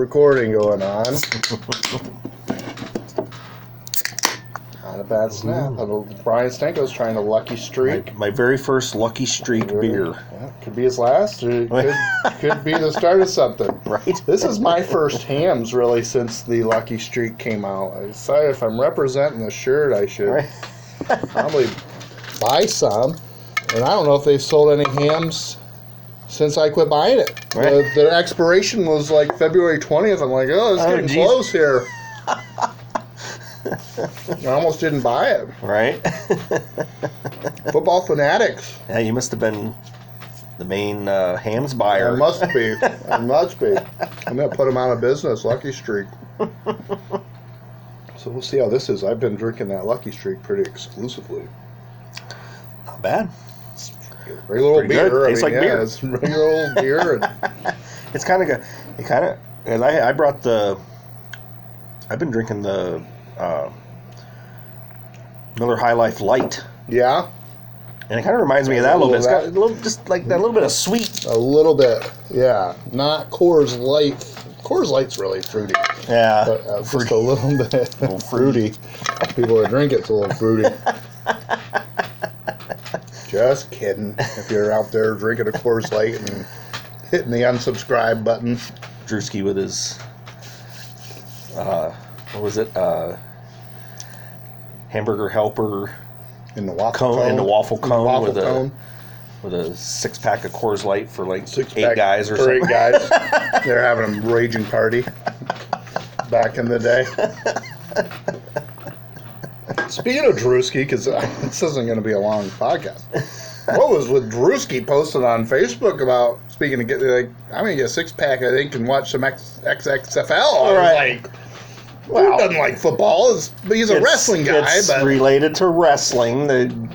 recording going on. Not a bad mm-hmm. snap. Little Brian Stanko's trying a lucky streak. My very first Lucky Streak beer. Yeah, could be his last. Or it could, could be the start of something. Right? This is my first Hamm's really since the Lucky Streak came out. I decided if I'm representing the shirt, I should Right. probably buy some. And I don't know if they've sold any Hamm's since I quit buying it. The, Right. their expiration was like February 20th. I'm like, oh, it's Oh, getting geez. close here. I almost didn't buy it. Right? Football fanatics. yeah, you must have been the main uh, Hamm's buyer. I must be. I must be. I'm gonna put them out of business. Lucky Streak. So we'll see how this is. I've been drinking that Lucky Streak pretty exclusively. Not bad. Regular old Pretty good. beer. I Tastes mean, like yeah, beer. it's regular old beer. And, It's kind of good. It kind of. And I, I brought the. I've been drinking the uh, Miller High Life Light, yeah, and it kind of reminds me of that a little bit. It's got a little, just like that little bit of sweet. a little bit. Yeah, not Coors Light. Coors Light's really fruity, Yeah, but uh, just a little bit little fruity. People that drink it's a little fruity. Just kidding. If you're out there drinking a Coors Light and hitting the unsubscribe button. Drewski with his. Uh, what was it? Uh, hamburger helper In the waffle Cone- cone. in the waffle cone waffle with a- with a six pack of Coors Light for like Six eight guys or for something. eight guys. They're having a raging party back in the day. Speaking of Drewski, because uh, this isn't going to be a long podcast. What was with Drewski posted on Facebook about speaking of getting like I'm going to get a six pack I think and watch some X, XXFL. Was Right. like, who doesn't like football? It's, he's a It's- wrestling guy, it's but related to wrestling. The,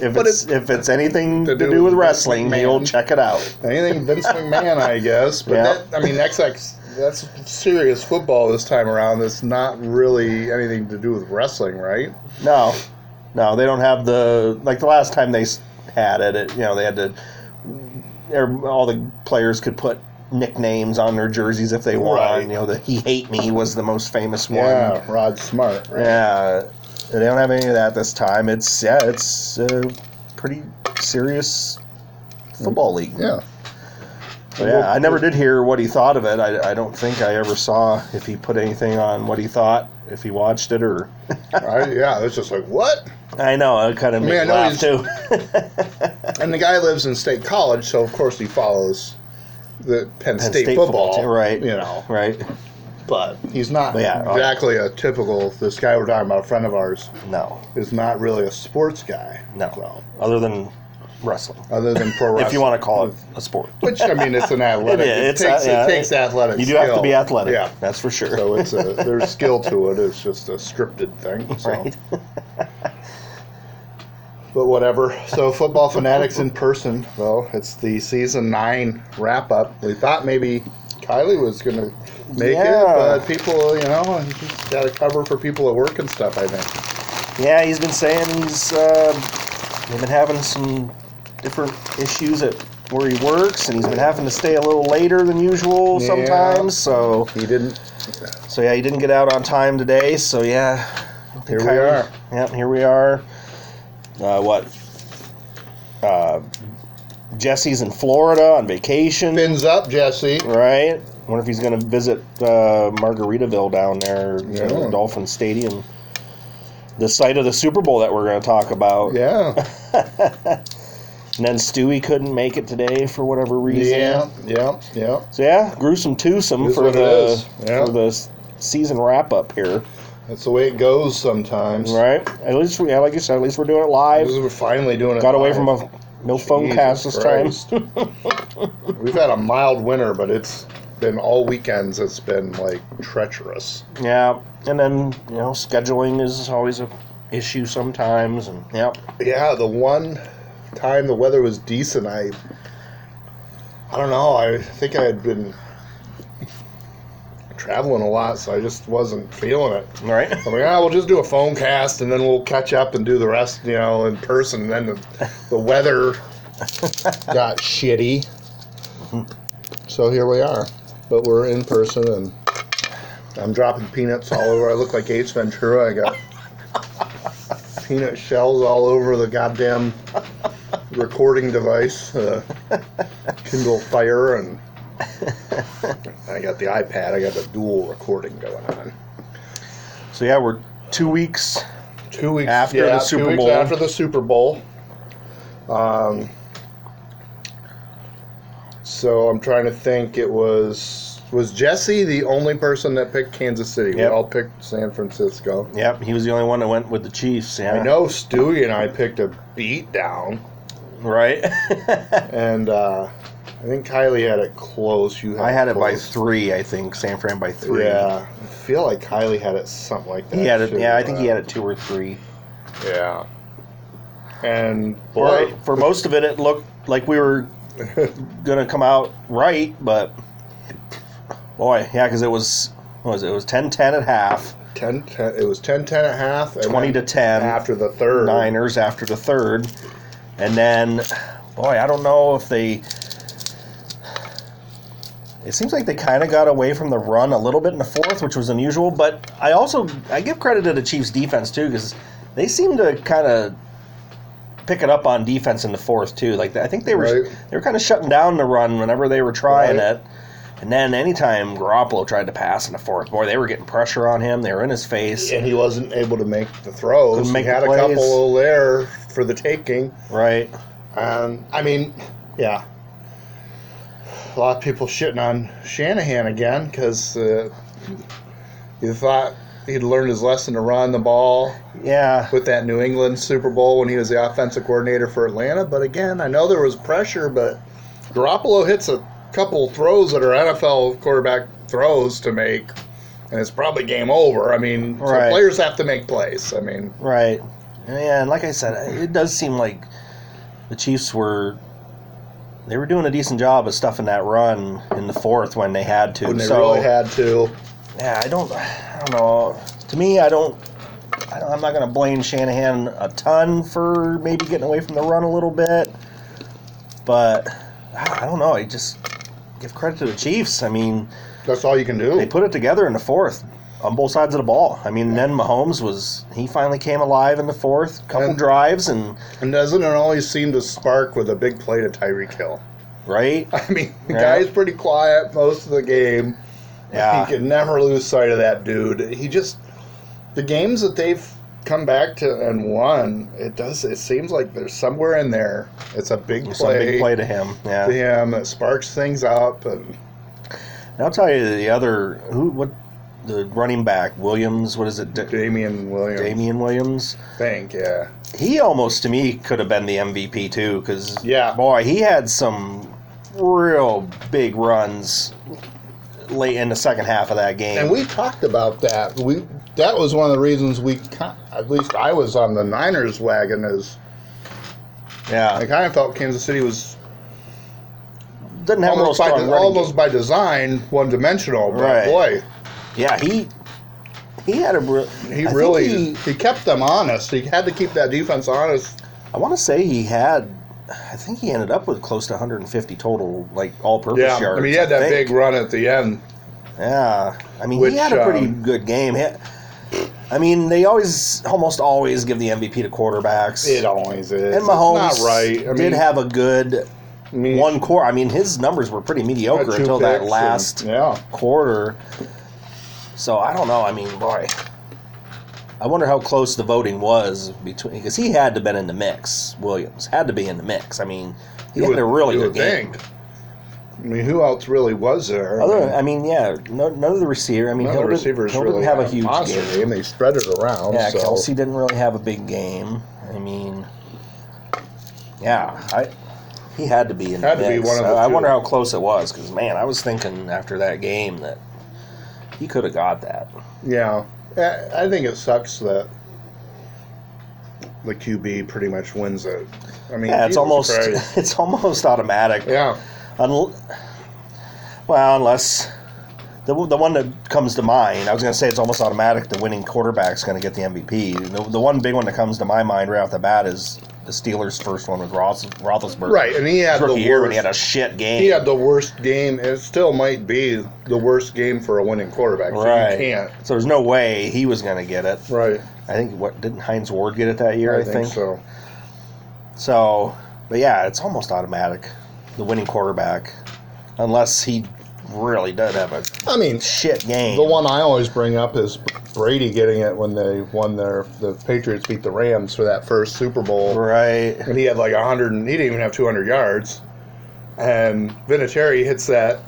if But it's it- if it's anything to to, do do with wrestling, McMahon. he'll check it out. Anything Vince McMahon, I guess. But Yeah. that, I mean, XX, that's serious football this time around. That's not really anything to do with wrestling, right? No, no, they don't have the like the last time they had it. it you know, they had to. er, All the players could put nicknames on their jerseys if they want. Right. You know, the "He Hate Me" was the most famous one. Yeah, Rod Smart. Right? Yeah, they don't have any of that this time. It's yeah, it's a pretty serious football league. Yeah. Yeah, I never did hear what he thought of it. I, I don't think I ever saw if he put anything on what he thought, if he watched it or. I, yeah, it's just like what? I know it kind of mean, made I me know laugh he's- too. And the guy lives in State College, so of course he follows the Penn, State, State football, football right. You know, right? but he's not But yeah, exactly a typical. This guy we're talking about, a friend of ours, No, is not really a sports guy. no. So, Other than wrestling, other than pro wrestling, if you want to call it a sport, Which I mean, it's an athletic. It It, is, it's takes, a- yeah, it takes athletic. you do have to be athletic. Yeah. that's for sure. So it's a there's skill to it. It's just a scripted thing. So. right? But whatever. So football fanatics in person. Well, it's the season nine wrap up. We thought maybe Kylie was gonna make Yeah. it, but people, you know, he's got to cover for people at work and stuff. I think. Yeah, he's been saying he's uh, they've been having some different issues at where he works, and he's been having to stay a little later than usual Yeah. sometimes. So, He didn't. so yeah, he didn't get out on time today. So yeah, Here we are. Yep, here we are. Uh, what? Uh, Jesse's in Florida on vacation, Fins up, Jesse. right? Wonder if he's going to visit uh, Margaritaville down there, Yeah. Dolphin Stadium, the site of the Super Bowl that we're going to talk about. Yeah. And then Stewie couldn't make it today for whatever reason. Yeah. Yeah. Yeah. So yeah, gruesome twosome for the. Yeah. for the season wrap up here, That's the way it goes sometimes. right? At least we, yeah, like you said, at least we're doing it live. We're finally doing it. Got away live. from a no phone cast this Christ. time. We've had a mild winter, but it's been all weekends. It's been like treacherous. yeah, and then you know scheduling is always a issue sometimes, and yeah, Yeah, the one time the weather was decent, I I don't know. I think I had been traveling a lot, so I just wasn't feeling it. all right. I'm like, ah, we'll just do a phone cast, and then we'll catch up and do the rest, you know, in person. And then the, the weather got shitty, so here we are. but we're in person and I'm dropping peanuts all over. I look like Ace Ventura. I got peanut shells all over the goddamn recording device, uh, Kindle Fire, and I got the iPad. I got the dual recording going on. So yeah, we're two weeks. Two weeks After yeah, the Super Bowl. After the Super Bowl. Um, so I'm trying to think. It was was Jesse the only person that picked Kansas City. Yep. We all picked San Francisco. Yep, he was the only one that went with the Chiefs. Yeah, I know Stewie and I picked a beat down, right? and uh, I think Kylie had it close. You had I had it by close. three. I think San Fran by three. Yeah, I feel like Kylie had it something like that. he had it. too, Yeah, I think he uh, had it two or three. Yeah. And For, boy, for most of it, it looked like we were gonna come out right, but boy, yeah, because it was what was it? It was 10-10 at half, 10, 10 it was 10 10 at half and twenty to ten after the third Niners after the third, and then boy, I don't know if they. It seems like they kind of got away from the run a little bit in the fourth, which was unusual. But I also I give credit to the Chiefs' defense too because they seem to kind of pick it up on defense in the fourth too. Like I think they were Right. they were kind of shutting down the run whenever they were trying Right. it. And then anytime Garoppolo tried to pass in the fourth, boy, they were getting pressure on him. They were in his face. and he wasn't able to make the throws Couldn't make he had a couple there for the taking Right. and I mean yeah a lot of people shitting on Shanahan again because uh, you thought he'd learned his lesson to run the ball Yeah. with that New England Super Bowl when he was the offensive coordinator for Atlanta. But again, I know there was pressure, but Garoppolo hits a couple throws that are NFL quarterback throws to make, and it's probably game over. I mean, so players have to make plays. I mean, Right. Yeah, and like I said, it does seem like the Chiefs were they were doing a decent job of stuffing that run in the fourth when they had to. when they so really had to. yeah, I don't, I don't know. To me, I don't. I don't I'm not going to blame Shanahan a ton for maybe getting away from the run a little bit, but I I don't know. I just give credit to the Chiefs. I mean, That's all you can do. they put it together in the fourth on both sides of the ball. I mean, then Mahomes was he finally came alive in the fourth, couple And- drives and and doesn't it always seem to spark with a big play to Tyreek Hill? right. I mean, the Yeah. guy's pretty quiet most of the game. Yeah, He can never lose sight of that dude. He just the games that they've come back to and won. It does. It seems like there's somewhere in there. It's a big play, big play to him. Yeah, to him that sparks things up. And and I'll tell you the other who what the running back Williams. What is it? Da- Damien Williams, Damien Williams. think, yeah, He almost to me could have been the MVP too, because Yeah. boy, he had some real big runs late in the second half of that game. and we talked about that. We that was one of the reasons we, at least I was on the Niners wagon. Is yeah, I kind of felt Kansas City was didn't have almost by, running almost by design one dimensional. But Right. boy, Yeah, he he had a real. he I really he- he kept them honest. He had to keep that defense honest. I want to say he had. I think he ended up with close to 150 total, like all-purpose Yeah, yards. I mean he had that think. big run at the end. Yeah, I mean Which, he had a pretty um, good game. He- I mean, they always, almost always give the MVP to quarterbacks. It always is. and Mahomes it's not right. I did mean, have a good I mean, one quarter. I mean, his numbers were pretty mediocre until that last and- yeah. quarter. So I don't know. I mean, boy, I wonder how close the voting was between because he had to been in the mix. Williams had to be in the mix. I mean, he You had would- a really good game. think. I mean, who else really was there? I Other, mean, I mean, yeah, no, none of the receiver. I mean, none Hill didn't, Hill really didn't have a huge game. game. They spread it around. Yeah, so. Kelce didn't really have a big game. I mean, yeah, I he had to be in Had the to be one of the I I wonder how close it was because man, I was thinking after that game that he could have got that. Yeah, I think it sucks that the QB pretty much wins it. I mean, Yeah, it's Jesus almost Christ. it's almost automatic. yeah. Unl- well, unless the the one that comes to mind, I was going to say it's almost automatic. The winning quarterback's going to get the MVP. The, the one big one that comes to my mind right off the bat is the Steelers' first one with Roth, Roethlisberger. Right, and he had the year worst. when he had a shit game. he had the worst game. It still might be the worst game for a winning quarterback. So right. you can't. So there's no way he was going to get it. Right. I think what didn't Hines Ward get it that year? I, think. so. So, but yeah, it's almost automatic. The winning quarterback, unless he really does have a I mean, shit game. the one I always bring up is Brady getting it when they won their the Patriots beat the Rams for that first Super Bowl. right? and he had like 100 and he didn't even have 200 yards and Vinatieri hits that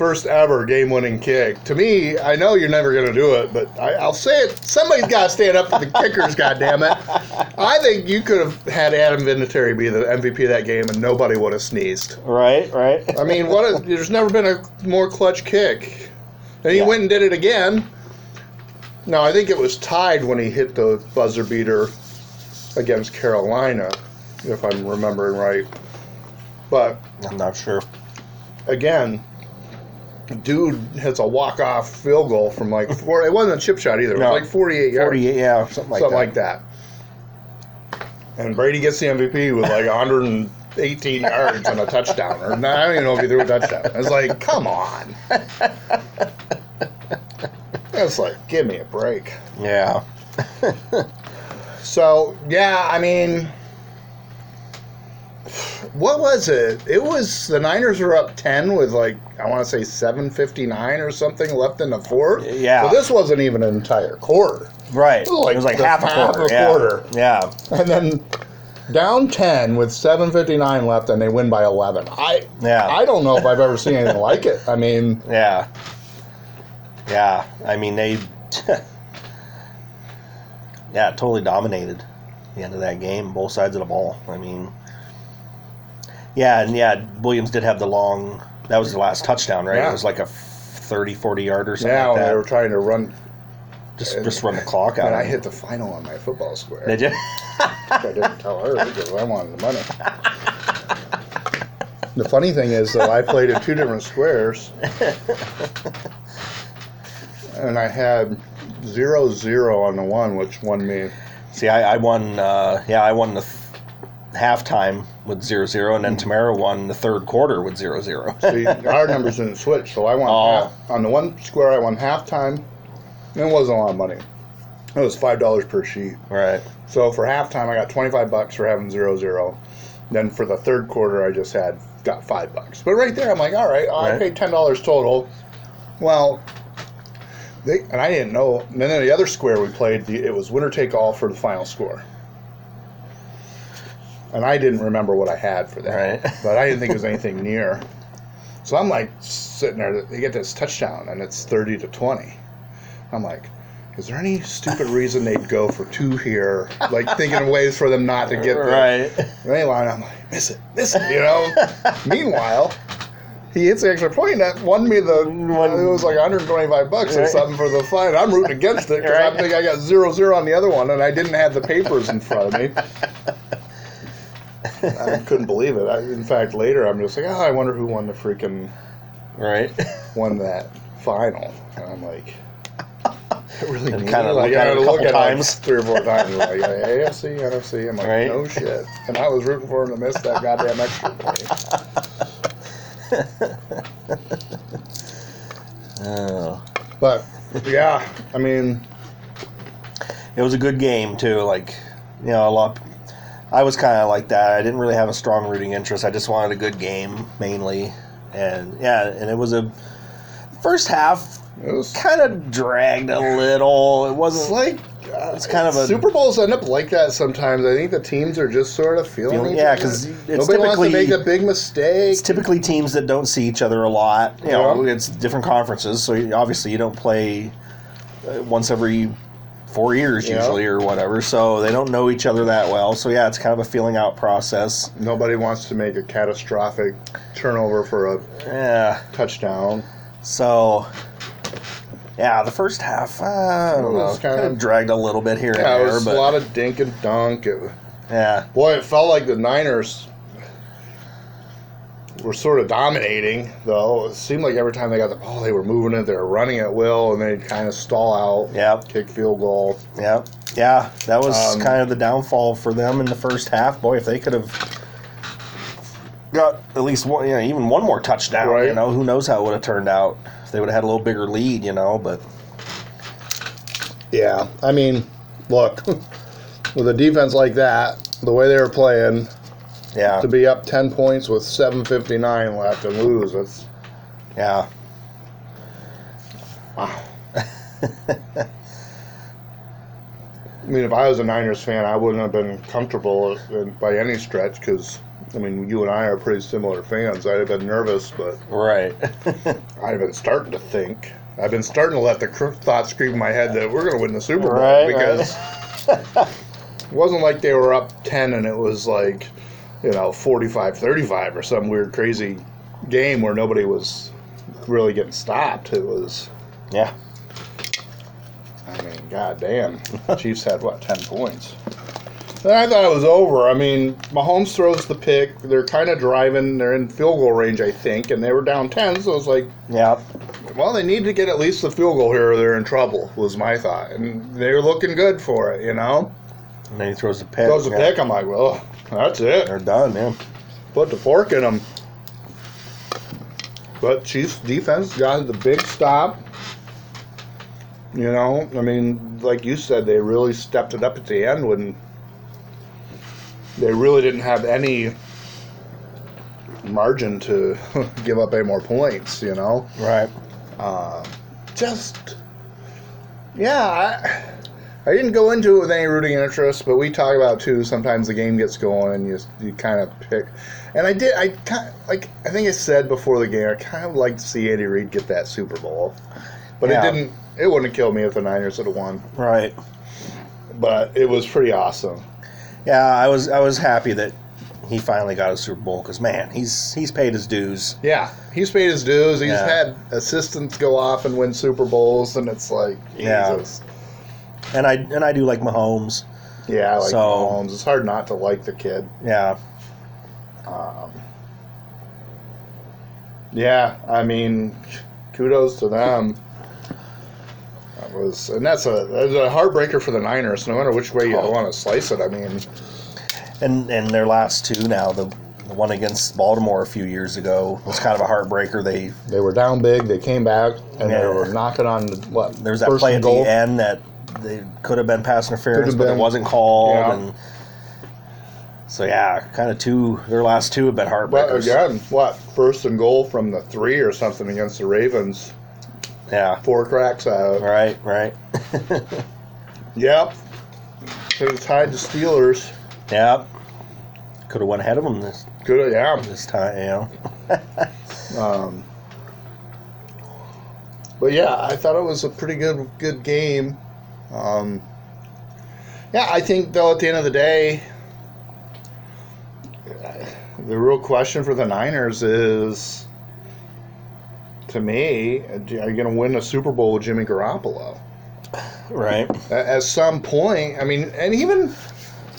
first ever game-winning kick to me i know you're never going to do it but I, i'll say it somebody's got to stand up for the kickers god damn it i think you could have had adam Vinatieri be the mvp of that game and nobody would have sneezed Right, right. i mean what a, there's never been a more clutch kick and he Yeah. went and did it again no i think it was tied when he hit the buzzer beater against Carolina, if I'm remembering right. But I'm not sure. again, dude hits a walk-off field goal from like four. It wasn't a chip shot either. It was No. like 48 yards, 48, yeah, something like something that. like that. And Brady gets the MVP with like 118 yards and a touchdown, or no, I don't even know if he threw a touchdown. It's like, come on. It's like, give me a break. Yeah. So yeah, I mean, what was it? It was the Niners were up ten with like I want to say seven fifty nine or something left in the fourth. Yeah. So this wasn't even an entire quarter, Right. Like it was like the half a half quarter. yeah. quarter. Yeah. and then down ten with seven fifty nine left, and they win by eleven. I Yeah. I don't know if I've ever seen anything like it. I mean, Yeah. Yeah. I mean, they. yeah, totally dominated the end of that game, both sides of the ball. I mean, yeah, and yeah, Williams did have the long. That was the last touchdown, right? Yeah. It was like a 30, 40 yard or something yeah, like they were trying to run, just, just run the clock out. and I hit the final on my football square. Did you? I didn't tell her because I wanted the money. The funny thing is, though, I played at two different squares, and I had zero zero on the one, which won me. See, I, I won. Uh, yeah, I won the th- halftime with 0-0, and then hmm. Tamara won the third quarter with 0-0. See, our numbers didn't switch, so I won Oh. half, on the one square. I won halftime. and It wasn't a lot of money. It was five dollars per sheet. right. So for halftime, I got twenty five bucks for having zero zero. Then for the third quarter, I just had got five bucks. But right there, I'm like, all right, I Right. paid ten dollars total. Well, they and I didn't know. And then the other square we played, the, it was winner take all for the final score. And I didn't remember what I had for that, Right. but I didn't think it was anything near. So I'm like sitting there. They get this touchdown, and it's thirty to twenty. I'm like, is there any stupid reason they'd go for two here? Like thinking of ways for them not to get the Right. they line. I'm like, miss it, miss it, you know. Meanwhile, he hits the extra point that won me the. One- it was like 125 bucks or something for the fight. I'm rooting against it because Right. I think I got zero zero on the other one, and I didn't have the papers in front of me. I couldn't believe it. I, in fact, later I'm just like, oh, I wonder who won the freaking Right. won that final. And I'm like, I really And kinda like, I it had a to look couple at it like times. three or four times. Like AFC, NFC. I'm like, Right. no shit. And I was rooting for him to miss that goddamn extra point. Oh. But yeah, I mean, It was a good game too. Like, you know, a lot. I was kind of like that. I didn't really have a strong rooting interest. I just wanted a good game mainly, and yeah, and it was a first half it was kind of dragged a little. It wasn't like uh, It's kind of a- Super Bowls end up like that sometimes. I think the teams are just sort of feeling. Feeling- yeah, because it's nobody wants to make a big mistake. it's typically teams that don't see each other a lot. You know, Yeah. it's different conferences, so obviously you don't play uh, once every four years Yeah. usually or whatever. So they don't know each other that well. So yeah, it's kind of a feeling out process. Nobody wants to make a catastrophic turnover for a Yeah. touchdown. So yeah, the first half, uh, I don't It know, kind of dragged a little bit here and Yeah, it there, was but a lot of dink and dunk. It, yeah, boy, it felt like the Niners were sort of dominating, though. It seemed like every time they got the ball, they were moving it, they were running at will, and they'd kind of stall out, Yep. kick field goal. yep, Yeah, that was Um, kind of the downfall for them in the first half. Boy, if they could have got at least one, you know, even one more touchdown, you know, who knows how it would have turned out if they would have had a little bigger lead, you know. But Yeah, I mean, look, with a defense like that, the way they were playing, yeah, to be up 10 points with 7.59 left and lose, that's. yeah, I mean, if I was a Niners fan, I wouldn't have been comfortable by any stretch because, I mean, you and I are pretty similar fans. I'd have been nervous, but right, I've been starting to think. I've been starting to let the thoughts creep in my head that we're going to win the Super Bowl Right, because it wasn't like they were up 10 and it was like, you know, 45 35 or some weird, crazy game where nobody was really getting stopped. It was, yeah, I mean, goddamn. Chiefs had, what, 10 points? I thought it was over. I mean, Mahomes throws the pick. They're kind of driving. They're in field goal range, I think, and they were down 10. So it was like, yeah, well, they need to get at least the field goal here or they're in trouble, was my thought. And they're looking good for it, you know? And then he throws the pick. Throws the pick, I'm like, well, that's it. They're done, yeah. Put the fork in them. But Chiefs defense got the big stop. You know, I mean, like you said, they really stepped it up at the end when they really didn't have any margin to give up any more points, you know? Right. Uh, just yeah I, I didn't go into it with any rooting interest but we talk about too sometimes the game gets going and you you kind of pick and i did i kind like i think i said before the game i kind of like to see andy reid get that super bowl but Yeah. it didn't it wouldn't have killed me if the niners had won Right. but it was pretty awesome Yeah, I was I was happy that he finally got a Super Bowl because man, he's he's paid his dues. yeah he's paid his dues he's Yeah. had assistants go off and win super bowls and it's like Yeah. And I and I do like Mahomes. yeah, I like So- Mahomes. It's hard not to like the kid. Yeah. Um, yeah, I mean, kudos to them. That was, and that's a, that's a heartbreaker for the Niners. No matter which way you Oh. want to slice it, I mean, And and their last two now, the the one against Baltimore a few years ago was kind of a heartbreaker. They they were down big. They came back and they were knocking on the, what? there's that play at goal. the end that they could have been pass interference, Could have but it wasn't called. Yeah. And so yeah, kind of two. Their last two have been But heartbreakers. again, what first and goal from the three or something against the Ravens? Yeah. Four cracks out. Right. Right. Yep. Could have tied the Steelers. yeah. Could have went ahead of them this Good. Yeah. this time. yeah. Um, but yeah, I thought it was a pretty good good game. Um, yeah, I think though at the end of the day, the real question for the Niners is, to me, are you going to win a Super Bowl with Jimmy Garoppolo? Right. At at some point, I mean, and even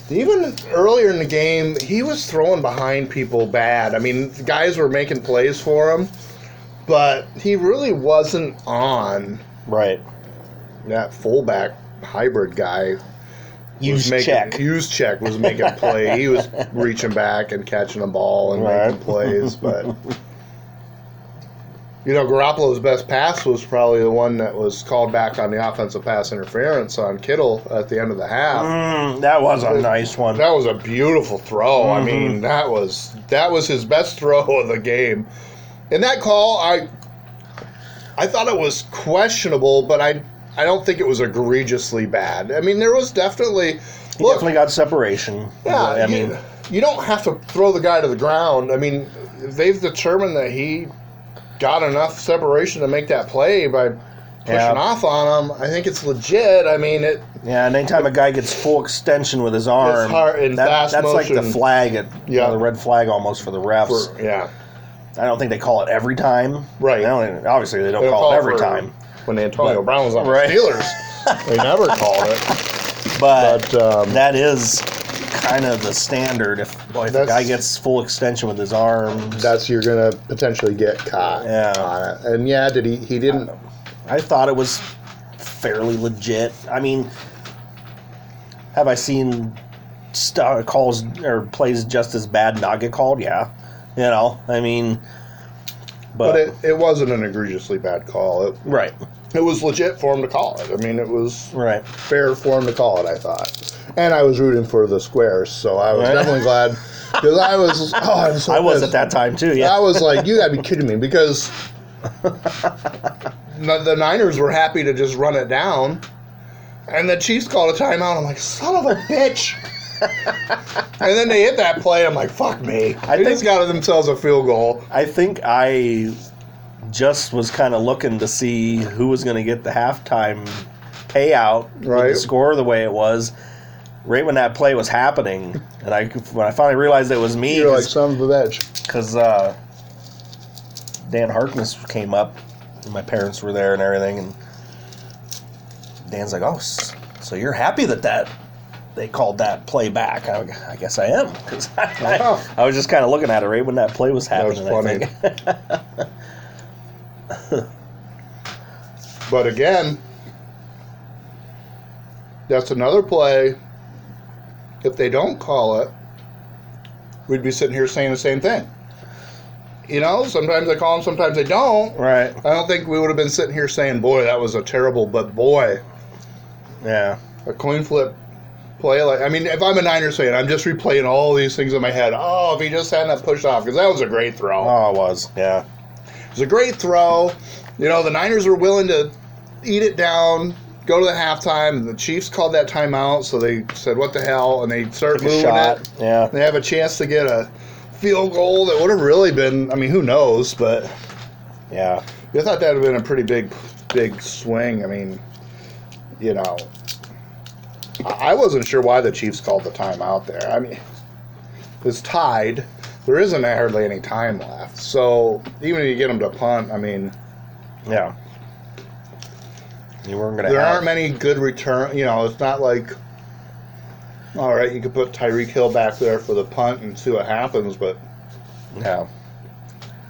even earlier in the game, he was throwing behind people bad. I mean, guys were making plays for him, but he really wasn't on Right. that fullback hybrid guy. Use making, check. Juszczyk was making play. he was reaching back and catching a ball and Right. making plays, but. You know, Garoppolo's best pass was probably the one that was called back on the offensive pass interference on Kittle at the end of the half. Mm, that was a nice one. That was a beautiful throw. I Mhm. mean, that was that was his best throw of the game. And that call, I I thought it was questionable, but I I don't think it was egregiously bad. I mean, there was definitely He look, definitely got separation. yeah, I mean, you don't have to throw the guy to the ground. I mean, they've determined that he got enough separation to make that play by pushing Yeah. off on him. I think it's legit. I mean, it yeah, and anytime a guy gets full extension with his arm, that- fast that's like the flag, at, you Yeah. know, the red flag almost for the refs. for, yeah. I don't think they call it every time. Right. Obviously, they don't They don't call, it every for- time. When Antonio But- Brown was on right. the Steelers, they never called it. But, But um, that is kind of the standard. If, boy, if a guy gets full extension with his arms, that's you're gonna potentially get caught Yeah. on it. And yeah, did he? He didn't. I thought it was fairly legit. I mean, Have I seen calls or plays just as bad not get called? Yeah. You know, I mean, but, But it, it wasn't an egregiously bad call. It, right, it was legit for him to call it. I mean, it was right. fair for him to call it, I thought. And I was rooting for the squares, so I was Right. definitely glad. Because I was, oh, I was so I was at that time too. Yeah. I was like, you gotta be kidding me, because the the Niners were happy to just run it down, and the Chiefs called a timeout. I'm like, son of a bitch. And then they hit that play. I'm like, fuck me. I They think- just got themselves a field goal. I think I just was kind of looking to see who was going to get the halftime payout, Right. the score the way it was. Right when that play was happening, and I when I finally realized it was me, You're like, son of a bitch. because uh, Dan Harkness came up, and my parents were there and everything, and Dan's like, "Oh, so you're happy that that they called that play back?" I, I guess I am because I, Wow. I was just kind of looking at it right when that play was happening. That was. I funny. But again, that's another play. If they don't call it, we'd be sitting here saying the same thing. You know, sometimes they call them, sometimes they don't. right? I don't think we would have been sitting here saying, boy, that was a terrible, but boy, Yeah. a coin flip play. Like, I mean, if I'm a Niners fan, I'm just replaying all these things in my head. Oh, if he just hadn't pushed off, because that was a great throw. Oh, it was. Yeah. It was a great throw. You know, the Niners were willing to eat it down, go to the halftime, and the Chiefs called that timeout, so they said, what the hell, and they start Took a moving shot. it. Yeah. They have a chance to get a field goal that would have really been, I mean, who knows, but Yeah. I thought that would have been a pretty big, big swing. I mean, you know, I wasn't sure why the Chiefs called the timeout there. I mean, it's tied. There isn't hardly any time left. So even if you get them to punt, I mean, Yeah. You weren't gonna. there have, aren't many good return. You know, it's not like, all right, you could put Tyreek Hill back there for the punt and see what happens, but Yeah.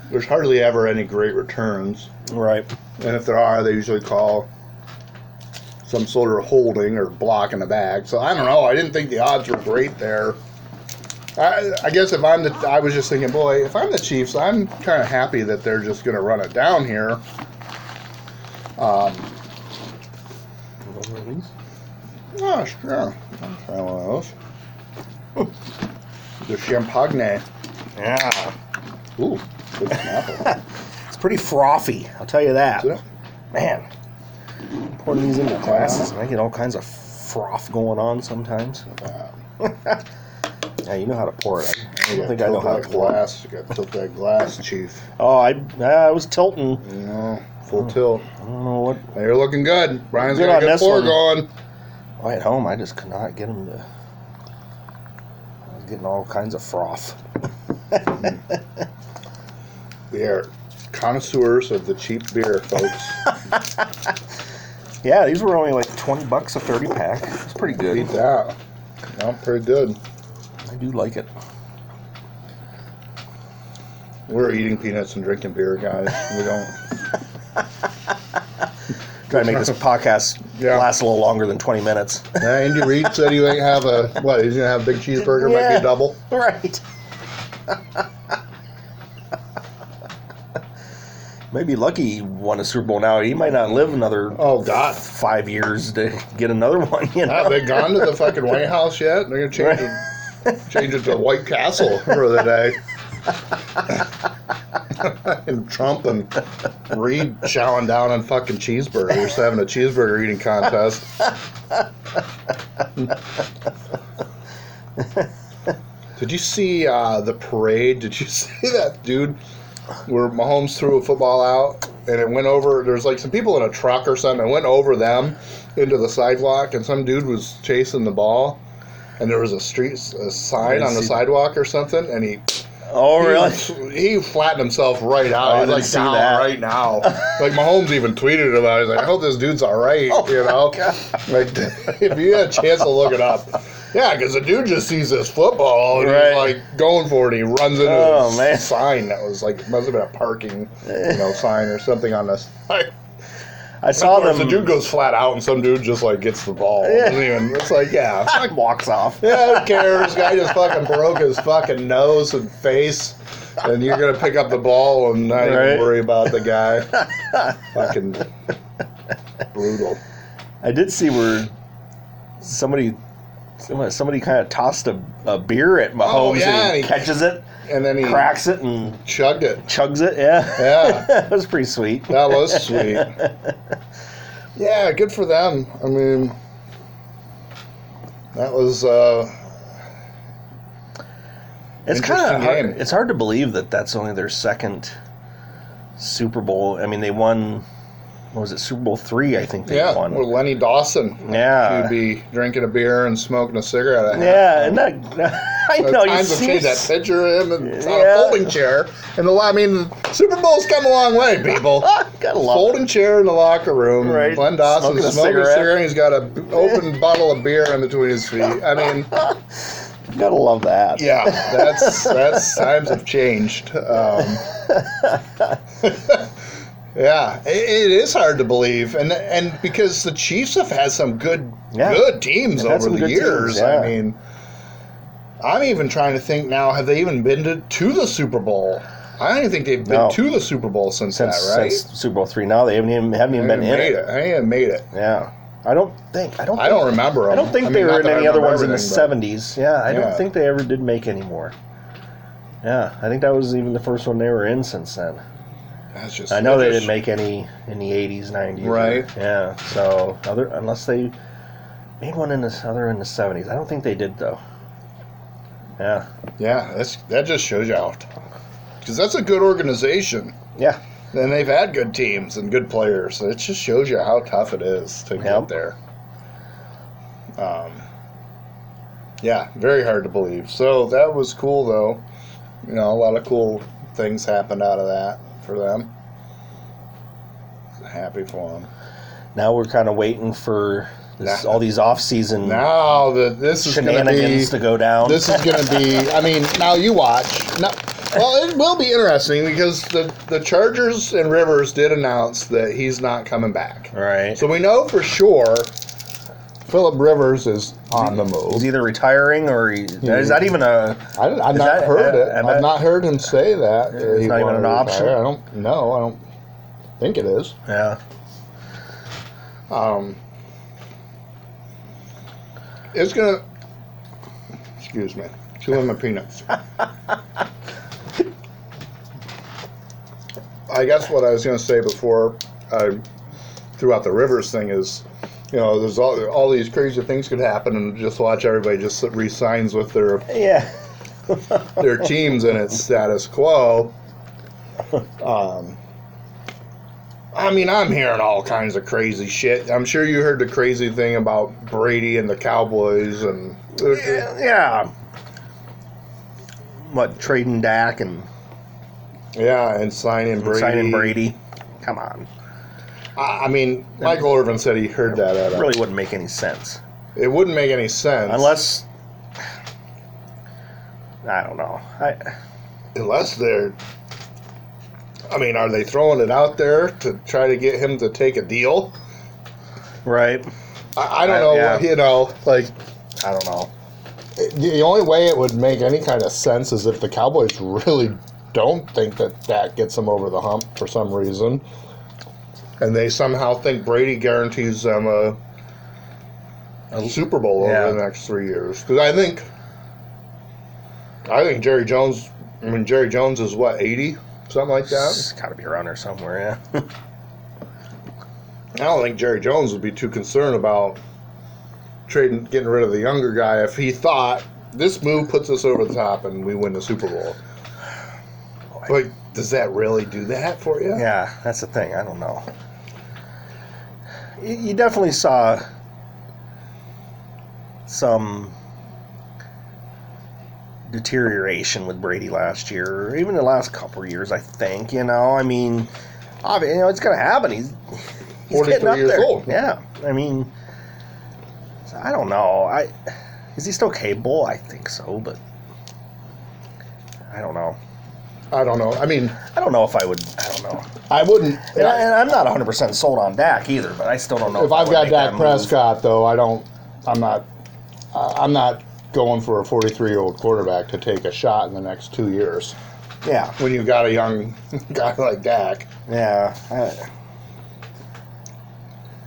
there's hardly ever any great returns. Right. And if there are, they usually call some sort of holding or block in the bag. So I don't know. I didn't think the odds were great there. I, I guess if I'm the, I was just thinking, boy, if I'm the Chiefs, I'm kind of happy that they're just going to run it down here. Um, oh, sure. I'll try one of those. The champagne. Yeah. Ooh, good Snapple. It's pretty frothy. I'll tell you that. Man, pouring these into glasses, and I get all kinds of froth going on sometimes. yeah, you know how to pour it. I, I don't think I know how to pour it. glass. You got to tilt that glass, Chief. Oh, I I was tilting. Know, full tilt. I don't know what. Now you're looking good. Brian's Good got a good pour one. going. Oh, at home, I just could not get them to. I was getting all kinds of froth. We are connoisseurs of the cheap beer, folks. Yeah, these were only like twenty bucks a thirty pack. It's pretty good. Beat that. No, pretty good. I do like it. We're eating peanuts and drinking beer, guys. We don't. Try to make this podcast Yeah. last a little longer than twenty minutes. Uh, Andy Reid said he ain't have a what? He's gonna have a big cheeseburger, might be a double. right. Maybe Lucky won a Super Bowl now. He might not live another Oh God. five years to get another one. You know. Have they gone to the fucking White House yet? They're gonna change it, change it to White Castle for the day. and Trump and Reid chowing down on fucking cheeseburgers, having a cheeseburger eating contest. Did you see uh, the parade? Did you see that dude where Mahomes threw a football out and it went over? There's like some people in a truck or something. It went over them into the sidewalk, and some dude was chasing the ball, and there was a street a sign on the sidewalk or something, and he oh, really? he, flattened himself right out. Oh, He's like see down that. right now. like Mahomes even tweeted about it. He's like, I hope this dude's all right. Oh, you know, like if you had a chance to look it up. Yeah, because the dude just sees this football and Right. he's like going for it. He runs into Oh, this man. sign that was like it must have been a parking, you know, sign or something on this. I saw course, them. The dude goes flat out, and some dude just like gets the ball. Yeah. Even- it's like, yeah, fuck, walks off. yeah, who cares? Guy just fucking broke his fucking nose and face, and you're gonna pick up the ball and not Right. even worry about the guy. fucking brutal. I did see where somebody somebody, somebody kind of tossed a, a beer at Mahomes Oh, yeah, and he he- catches it, And then he cracks it, and chugged it. chugs it. Yeah, Yeah. that was pretty sweet. That was sweet. yeah, good for them. I mean, that was uh, It's kind of hard. game. It's hard to believe that that's only their second Super Bowl. I mean, they won. What was it? Super Bowl three, I think they yeah, won. with Lenny Dawson. Yeah. he'd be drinking a beer and smoking a cigarette. At yeah, and that I The know you see seen that picture of him in, Yeah. a folding chair. And the I mean, Super Bowl's come a long way, people. Gotta love folding chair in the locker room. Right. Len Dawson Smoking smoking, a a cigarette. cigarette. He's got an open bottle of beer in between his feet. I mean, it. Gotta love that. yeah, that's that's times have changed. Um, yeah, it, it is hard to believe, and and because the Chiefs have had some good Yeah. good teams over the years. teams, yeah. I mean, I'm even trying to think now. Have they even been to, to the Super Bowl? I don't even think they've been No. to the Super Bowl since, Since, that, right? since Super Bowl three, now they haven't even haven't even been in it. it. I haven't made it. Yeah, I don't think I don't. I don't remember. Them. I don't think mean, they were in any other ones in the seventies. Yeah, I Yeah. don't think they ever did make any more. Yeah, I think that was even the first one they were in since then. That's just. I know they didn't make any in the eighties, nineties. Right. Yeah. So other unless they made one in the other in the seventies. I don't think they did though. Yeah. Yeah, that's that just shows you out Because that's a good organization. Yeah. And they've had good teams and good players. It just shows you how tough it is to Yep. get there. Um, yeah, very hard to believe. So that was cool, though. You know, a lot of cool things happened out of that for them. Happy for them. Now we're kind of waiting for this, Nah. all these off-season Now that this is going to be shenanigans to go down. this is going to be. I mean, now you watch. Now, well, it will be interesting because the the Chargers and Rivers did announce that he's not coming back. right. So we know for sure Philip Rivers is on the move. He's either retiring or he, is that even a? I, I've not that- heard it. am I've not heard him say that. It's not even an option? I don't know. I don't think it is. Yeah. Um, it's gonna. Excuse me. Chewing my peanuts. I guess what I was going to say before I threw out the rivers thing is, you know, there's all all these crazy things could happen, and just watch everybody just resigns with their Yeah. their teams and its status quo. Um, I mean, I'm hearing all kinds of crazy shit. I'm sure you heard the crazy thing about Brady and the Cowboys and yeah. yeah. What trading Dak and yeah, and signing Brady. signing Brady? Come on, I, I mean, Michael Irvin said he heard that at a, really wouldn't make any sense It wouldn't make any sense unless I don't know. I unless they're. I mean, are they throwing it out there to try to get him to take a deal? right. I, I don't I- know. yeah. You know, like I don't know. the only way it would make any kind of sense is if the Cowboys really don't think that that gets them over the hump for some reason, and they somehow think Brady guarantees them a, a Super Bowl Yeah. over the next three years. Because I think, I think Jerry Jones. I mean, Jerry Jones is what eighty, something like that. It's got to be around there somewhere. Yeah. I don't think Jerry Jones would be too concerned about trading, getting rid of the younger guy if he thought this move puts us over the top and we win the Super Bowl. But does that really do that for you? Yeah, that's the thing. I don't know. You, definitely saw some deterioration with Brady last year, or even the last couple of years. I think you know. I mean, obviously, you know, it's going to happen. He's he's 43 getting up years there. old. Yeah, I mean, I don't know. I is he still capable? I think so, but I don't know. I don't know. I mean, I don't know if I would. I don't know. I wouldn't. And, I, and I'm not 100 percent sold on Dak either, but I still don't know if I've got Dak. Prescott, though, I don't. I'm not. I- I'm not going for a 43 year old quarterback to take a shot in the next two years. Yeah, When you've got a young guy like Dak, yeah. I,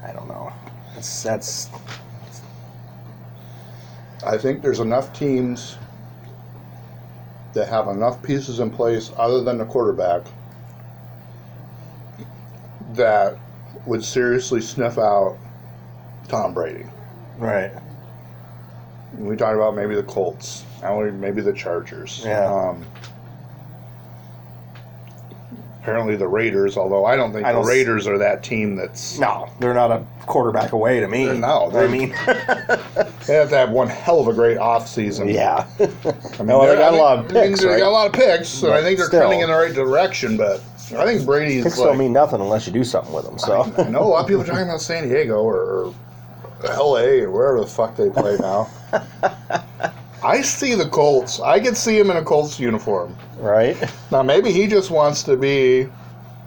I don't know. That's that's I think there's enough teams that have enough pieces in place other than the quarterback that would seriously sniff out Tom Brady. right. We talked about maybe the Colts, maybe the Chargers. Yeah. Um, apparently the Raiders, although I don't think I the don't s- Raiders are that team that's. No, they're not a quarterback away to me. No, I they're- mean, They have to have one hell of a great offseason. yeah. I mean, No, they got a I lot of think- I mean, picks, They right? got a lot of picks, and I think they're still. trending in the right direction. But I think Brady's Picks like. don't mean nothing unless you do something with them. So I know a lot of people are talking about San Diego or, or L.A. or wherever the fuck they play now. I see the Colts. I could see him in a Colts uniform. right. Now maybe he just wants to be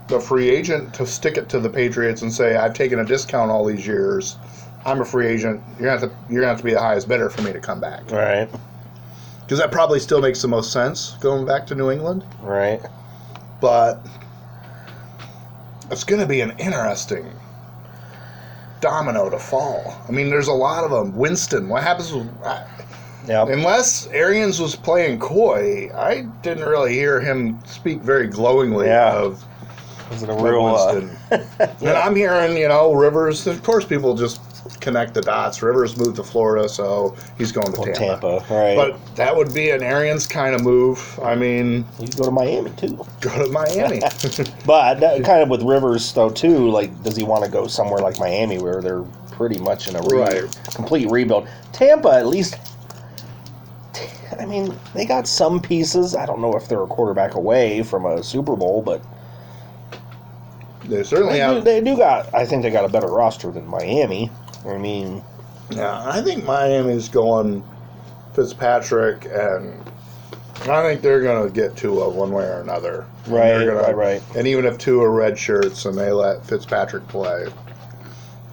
the free agent to stick it to the Patriots and say, "I've taken a discount all these years. I'm a free agent. You're gonna have to, you're gonna have to be the highest bidder for me to come back." Right. Because that probably still makes the most sense going back to New England. Right. But it's going to be an interesting domino to fall. I mean, there's a lot of them. Winston, what happens with, I- Yep. unless Arians was playing coy? I didn't really hear him speak very glowingly Yeah. of Is it a real? Uh, Winston. And I'm hearing, you know, Rivers. Of course, people just connect the dots. Rivers moved to Florida, so he's going to well, Tampa. Tampa. Right. But that would be an Arians kind of move. I mean, you go to Miami too. go to Miami. But that, kind of with Rivers though too. Like, does he want to go somewhere like Miami where they're pretty much in a re- Right. complete rebuild? Tampa at least. I mean, they got some pieces. I don't know if they're a quarterback away from a Super Bowl, but they certainly they, do, have. they do got. I think they got a better roster than Miami. I mean, Yeah, I think Miami's going Fitzpatrick, and I think they're going to get Tua one way or another. Right, they're gonna- right, right. And even if Tua red shirts and they let Fitzpatrick play,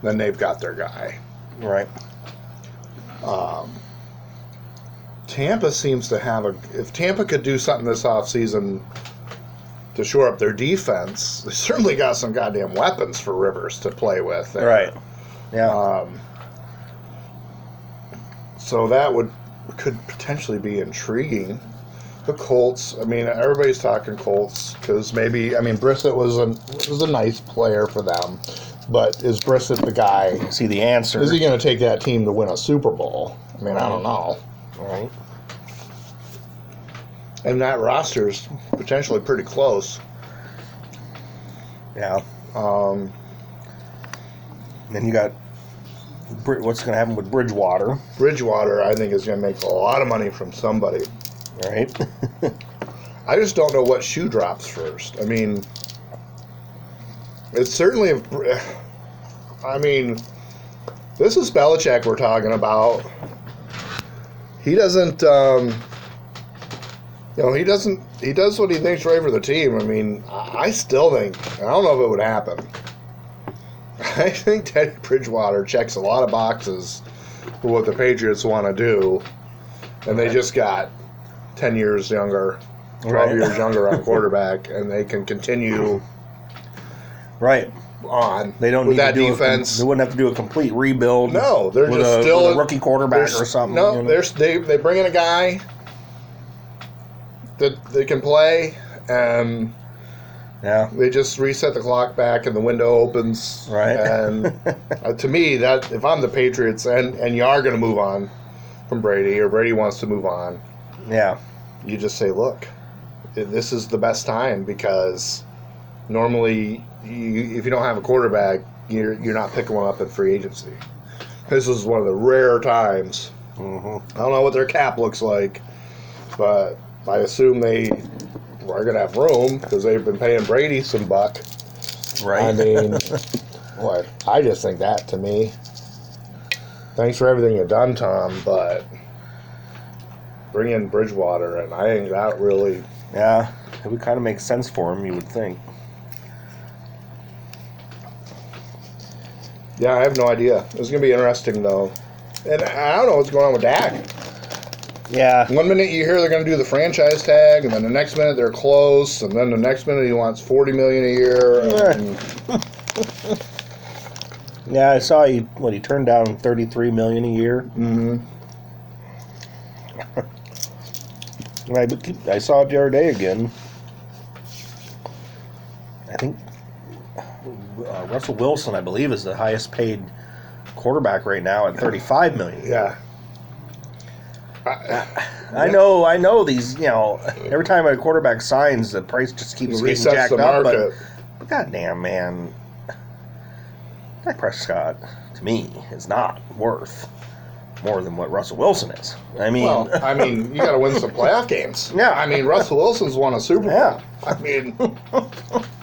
then they've got their guy. right? Um, Tampa seems to have a. If Tampa could do something this offseason to shore up their defense, they certainly got some goddamn weapons for Rivers to play with. there. Right. Yeah. Um, so that would could potentially be intriguing. The Colts. I mean, everybody's talking Colts because maybe. I mean, Brissett was a was a nice player for them, but is Brissett the guy? See the answer. Is he going to take that team to win a Super Bowl? I mean, I don't know. Right. And that roster is potentially pretty close. Yeah. Um, Then you got what's going to happen with Bridgewater, Bridgewater, I think, is going to make a lot of money from somebody. right? I just don't know what shoe drops first. I mean, it's certainly. a- I mean, this is Belichick we're talking about. He doesn't. Um, you know, he doesn't. He does what he thinks right for the team. I mean, I still think. I don't know if it would happen. I think Teddy Bridgewater checks a lot of boxes for what the Patriots want to do, and they just got ten years younger, twelve Right. years younger on quarterback, and they can continue right. On. They don't with need that to do defense. A, they wouldn't have to do a complete rebuild. no, they're with just a, still with a rookie quarterback or something. No, you know? they they bring in a guy that they can play, and yeah. they just reset the clock back, and the window opens. Right. And uh, to me, that if I'm the Patriots, and and you are going to move on from Brady, or Brady wants to move on, Yeah. you just say, look, this is the best time because normally, you, if you don't have a quarterback, you're you're not picking one up in free agency. This is one of the rare times. hmm I don't know what their cap looks like, but I assume they are going to have room because they've been paying Brady some buck. Right. I mean, what? I just think that to me. Thanks for everything you've done, Tom, but bring in Bridgewater, and I think that really yeah. it would kind of make sense for him. You would think. Yeah, I have no idea. It's going to be interesting, though. And I don't know what's going on with Dak. Yeah. One minute you hear they're going to do the franchise tag, and then the next minute they're close, and then the next minute he wants forty million a year. And, Yeah, I saw he what he turned down thirty three million a year. Mhm. I, I saw it the other day again. I think uh, Russell Wilson, I believe, is the highest paid quarterback right now at thirty five million. Yeah. I, I know, I know these. You know, every time a quarterback signs, the price just keeps getting jacked up. But, but goddamn, man, Dak Prescott to me is not worth more than what Russell Wilson is. I mean, Well, I mean, you got to win some playoff games. Yeah. I mean, Russell Wilson's won a Super Bowl. Yeah. I mean,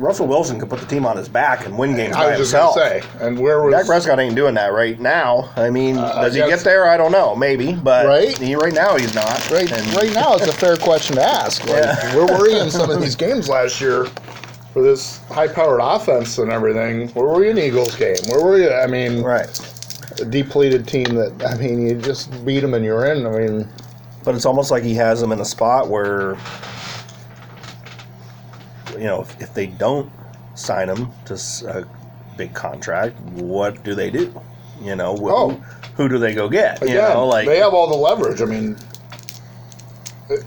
Russell Wilson could put the team on his back and win games I by was just himself. say, and where was Dak Prescott ain't doing that right now. I mean, Uh, does he get there? I don't know. Maybe, but Right? he, right now he's not. Right, And- right now, it's a fair question to ask. Like, Yeah. Where were you in some of these games last year for this high-powered offense and everything? Where were you in the Eagles game? Where were you? I mean, Right, a depleted team that I mean, you just beat them and you're in. I mean, but it's almost like he has them in a spot where, you know, if, if they don't sign him to a big contract, what do they do? You know, wh- Oh. who, do they go get? again, you know, like they have all the leverage. I mean, the,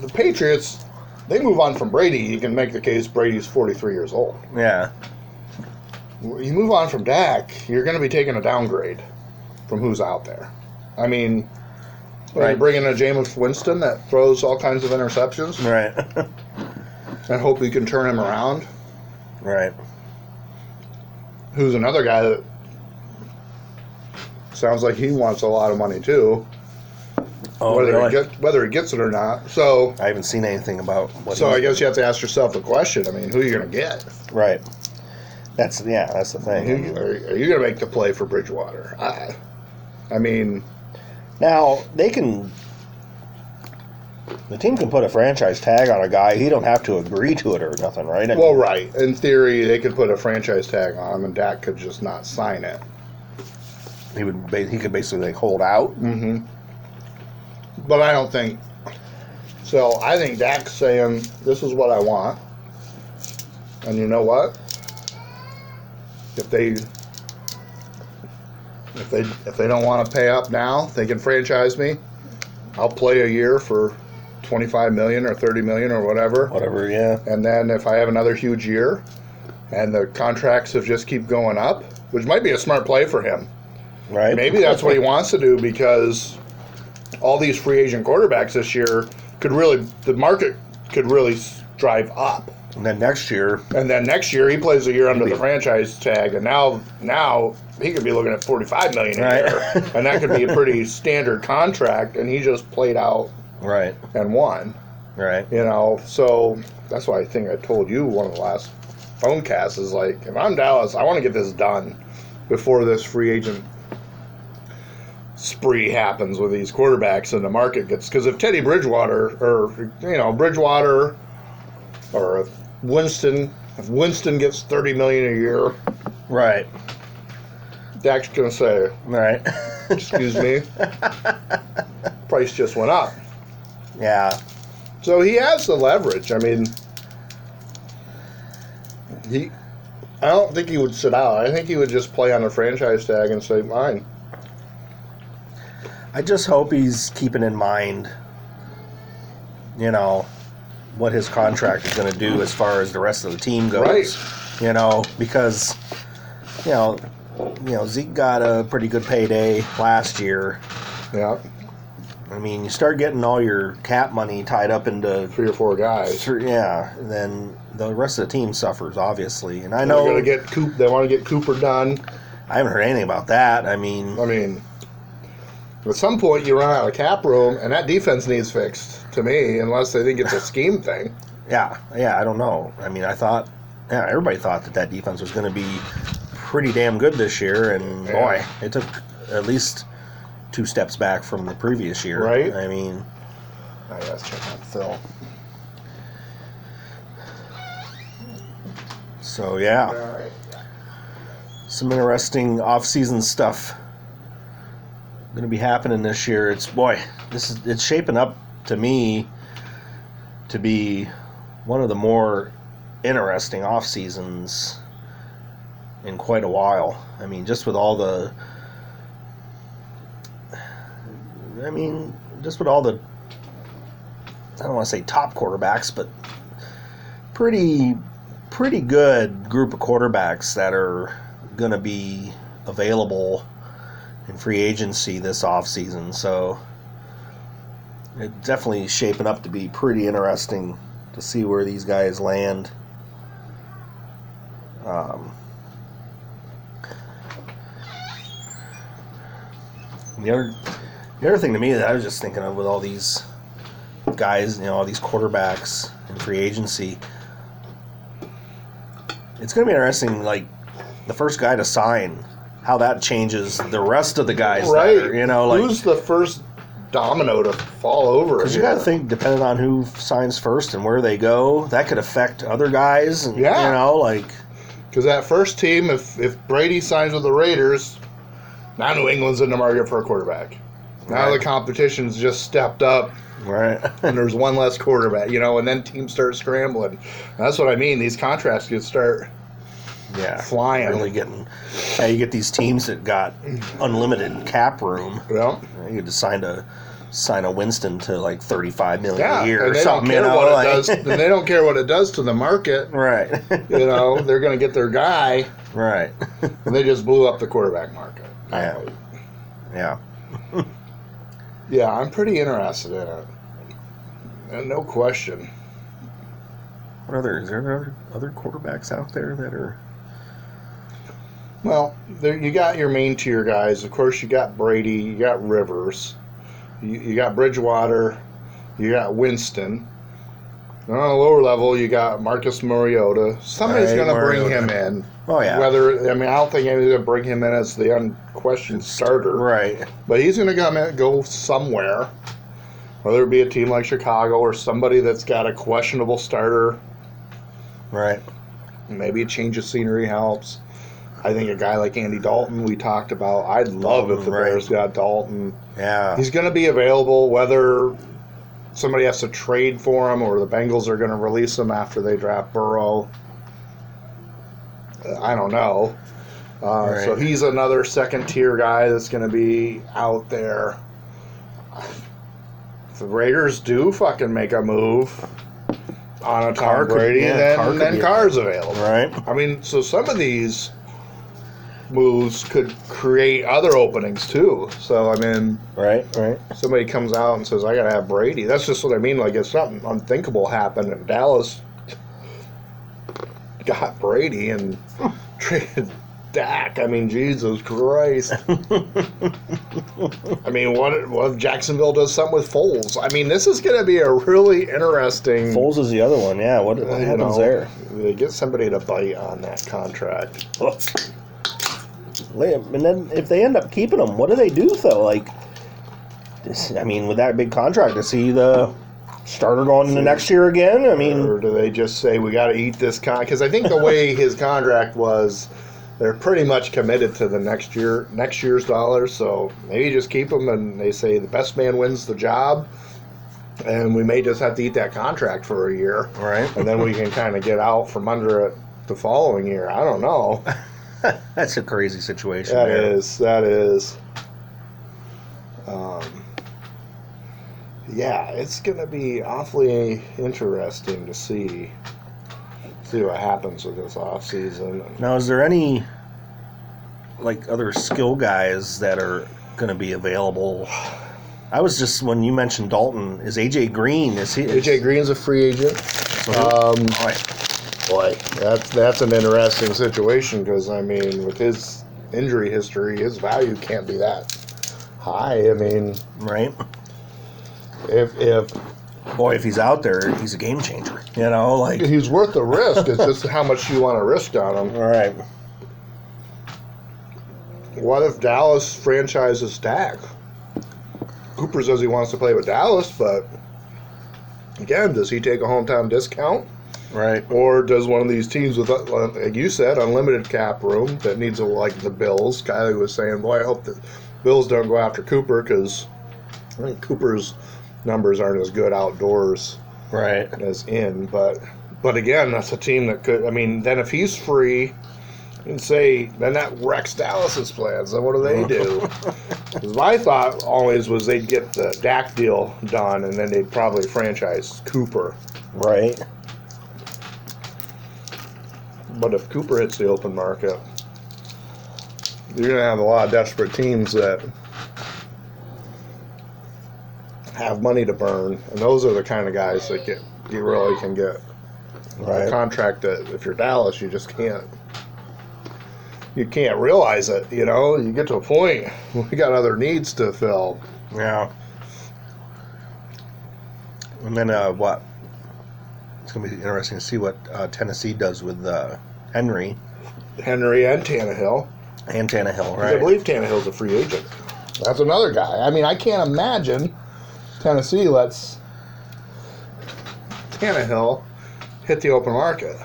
the Patriots. They move on from Brady. You can make the case Brady's 43 years old. yeah, You move on from Dak, you're going to be taking a downgrade from who's out there. I mean, when you Right. bring in a Jameis Winston that throws all kinds of interceptions right, and hope you can turn him around. right. Who's another guy that sounds like he wants a lot of money too, Oh, whether really? he get, whether he gets it or not. So, I haven't seen anything about what. so I guess you have to ask yourself the question. I mean, who are you going to get? right. That's yeah, that's the Who, thing. are, are you going to make the play for Bridgewater? I, I mean, Now they can. The team can put a franchise tag on a guy. He don't have to agree to it or nothing, right? I mean, Well, right. In theory, they could put a franchise tag on him, and Dak could just not sign it. he would. ba- He could basically like hold out. hmm But I don't think. So I think Dak's saying, "This is what I want," and you know what? If they if they if they don't want to pay up now, they can franchise me. I'll play a year for twenty five million or thirty million or whatever. Whatever. Yeah. And then if I have another huge year and the contracts have just keep going up, which might be a smart play for him. Right. Maybe that's what he wants to do because all these free agent quarterbacks this year could really the market could really drive up. And then next year, And then next year he plays a year under the franchise tag and now now he could be looking at 45 million a Right. year. and that could be a pretty standard contract and he just played out right, and won. right, You know, so that's why I think I told you one of the last phone casts is like, if I'm Dallas, I want to get this done before this free agent spree happens with these quarterbacks and the market gets. Because if Teddy Bridgewater or you know Bridgewater or if Winston, if Winston gets thirty million a year, right, Dak's gonna say, right. "Excuse me, price just went up." Yeah. So he has the leverage. I mean, he. I don't think he would sit out. I think he would just play on the franchise tag and say, "Fine." I just hope he's keeping in mind, you know, what his contract is going to do as far as the rest of the team goes. Right. You know, because you know, you know Zeke got a pretty good payday last year. Yeah, I mean, you start getting all your cap money tied up into, three or four guys. yeah, then the rest of the team suffers obviously. And I They're know going to get Coop. They want to get Cooper done. I haven't heard anything about that. I mean, I mean, at some point you run out of cap room, and that defense needs fixed. To me, unless they think it's a scheme thing. Yeah, yeah, I don't know. I mean, I thought, yeah, everybody thought that that defense was going to be pretty damn good this year, and Yeah. boy, it took at least two steps back from the previous year. Right. I mean, I gotta check on Phil. So yeah, right. some interesting off-season stuff going to be happening this year. It's boy, this is it's shaping up to me to be one of the more interesting off seasons in quite a while. I mean, just with all the I mean, just with all the I don't want to say top quarterbacks, but pretty pretty good group of quarterbacks that are going to be available in free agency this offseason. So it's definitely shaping up to be pretty interesting to see where these guys land. Um, the other, the other thing to me that I was just thinking of with all these guys, you know, all these quarterbacks in free agency, it's going to be interesting. Like the first guy to sign, how that changes the rest of the guys. Right. are, you know, like who's the first domino to fall over? Because you got to think, depending on who signs first and where they go, that could affect other guys. And, Yeah. You know, like, Because that first team, if if Brady signs with the Raiders, now New England's in the market for a quarterback. Now Right. the competition's just stepped up, right? and there's one less quarterback. You know, and then teams start scrambling. That's what I mean. These contracts could start yeah. flying. Really getting. Yeah, you get these teams that got unlimited cap room. Know? You could sign a sign a Winston to like thirty five million Yeah, a year or and they don't something. You know, what it like, does. And they don't care what it does to the market. right, You know, they're going to get their guy, right. and they just blew up the quarterback market. Yeah. yeah, Yeah, I'm pretty interested in it. And no question. what other is there other other quarterbacks out there that are Well, there you got your main tier guys. Of course, you got Brady, you got Rivers, you, you got Bridgewater, you got Winston. And on a lower level, you got Marcus Mariota. Somebody's Right, going to bring him in. oh yeah Whether I mean, I don't think anybody's going to bring him in as the unquestioned starter, right but he's going to come in, go somewhere. Whether it be a team like Chicago or somebody that's got a questionable starter, right Maybe a change of scenery helps. I think a guy like Andy Dalton, we talked about. I'd love if the right. Bears got Dalton. yeah He's going to be available whether somebody has to trade for him or the Bengals are going to release him after they draft Burrow. Uh, I don't know. Uh, Right. So he's another second tier guy that's going to be out there. If the Raiders do fucking make a move on a Tom could- Brady, yeah, then, could then Carr's available. right I mean, so some of these moves could create other openings too. So I mean, right right somebody comes out and says, "I got to have Brady." That's just what I mean. Like if something unthinkable happened and Dallas got Brady and traded Dak. I mean, Jesus Christ. I mean, what, what if Jacksonville does something with Foles? I mean, this is going to be a really interesting. Foles is the other one. Yeah, what, what happens know, there? They get somebody to bite on that contract. And then if they end up keeping him, what do they do though? Like, this, I mean, with that big contract, to see the starter going into next year again. I mean, or do they just say we got to eat this con? Because I think the way his contract was, they're pretty much committed to the next year, next year's dollars. So maybe just keep him, and they say the best man wins the job, and we may just have to eat that contract for a year, right? and then we can kind of get out from under it the following year. I don't know. That's a crazy situation. That there. is, that is. Um, yeah, it's gonna be awfully interesting to see see what happens with this off season. Now, is there any like other skill guys that are going to be available? I was just when you mentioned Dalton, is AJ Green? Is he? AJ Green's a free agent. So Um, all right. Boy, that's that's an interesting situation because I mean, with his injury history, his value can't be that high. I mean, right. if if Boy, if he's out there, he's a game changer. You know, like he's worth the risk, it's just how much you want to risk on him. all right. What if Dallas franchises Dak? Cooper says he wants to play with Dallas, but again, does he take a hometown discount? Right. Or does one of these teams with, uh, like you said, unlimited cap room that needs a like the Bills? Kylie was saying, "Boy, I hope the Bills don't go after Cooper because I think Cooper's numbers aren't as good outdoors Right. as in." But but again, that's a team that could. I mean, then if he's free, and say then that wrecks Dallas's plans. Then what do they do? my thought always was they'd get the Dak deal done, and then they'd probably franchise Cooper. Right. But if Cooper hits the open market, you're going to have a lot of desperate teams that have money to burn, and those are the kind of guys that get you really can get a contract that if you're Dallas, you just can't. You can't realize it, you know. You get to a point, we got other needs to fill. Yeah. And then uh, what? It's gonna be interesting to see what uh, Tennessee does with uh, Henry Henry and Tannehill. and Tannehill. 'Cause Right. I believe Tannehill's a free agent. That's another guy. I mean, I can't imagine Tennessee lets Tannehill hit the open market.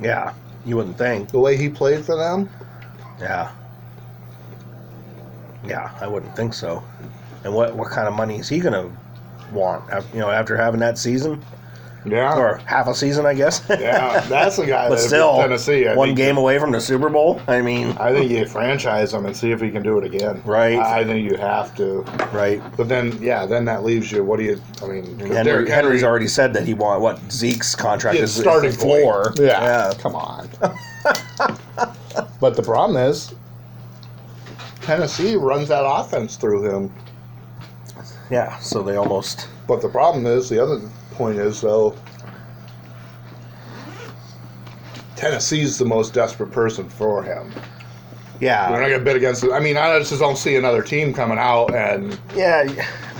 yeah. You wouldn't think. The way he played for them, Yeah. Yeah, I wouldn't think so. And what what kind of money is he gonna want? af- You know, after having that season yeah, or half a season, I guess. yeah, that's the guy. but still, Tennessee. I one game away from the Super Bowl. I mean, I think you franchise him and see if he can do it again. Right. I, think you have to. right? But then, yeah, then that leaves you. What do you? I mean, Henry, Henry's already said that he want what Zeke's contract is starting floor. Yeah, yeah, come on. but the problem is, Tennessee runs that offense through him. yeah. So they almost But the problem is, the other point is though, Tennessee's the most desperate person for him. We're yeah not gonna bid against it. I mean, I just don't see another team coming out and yeah.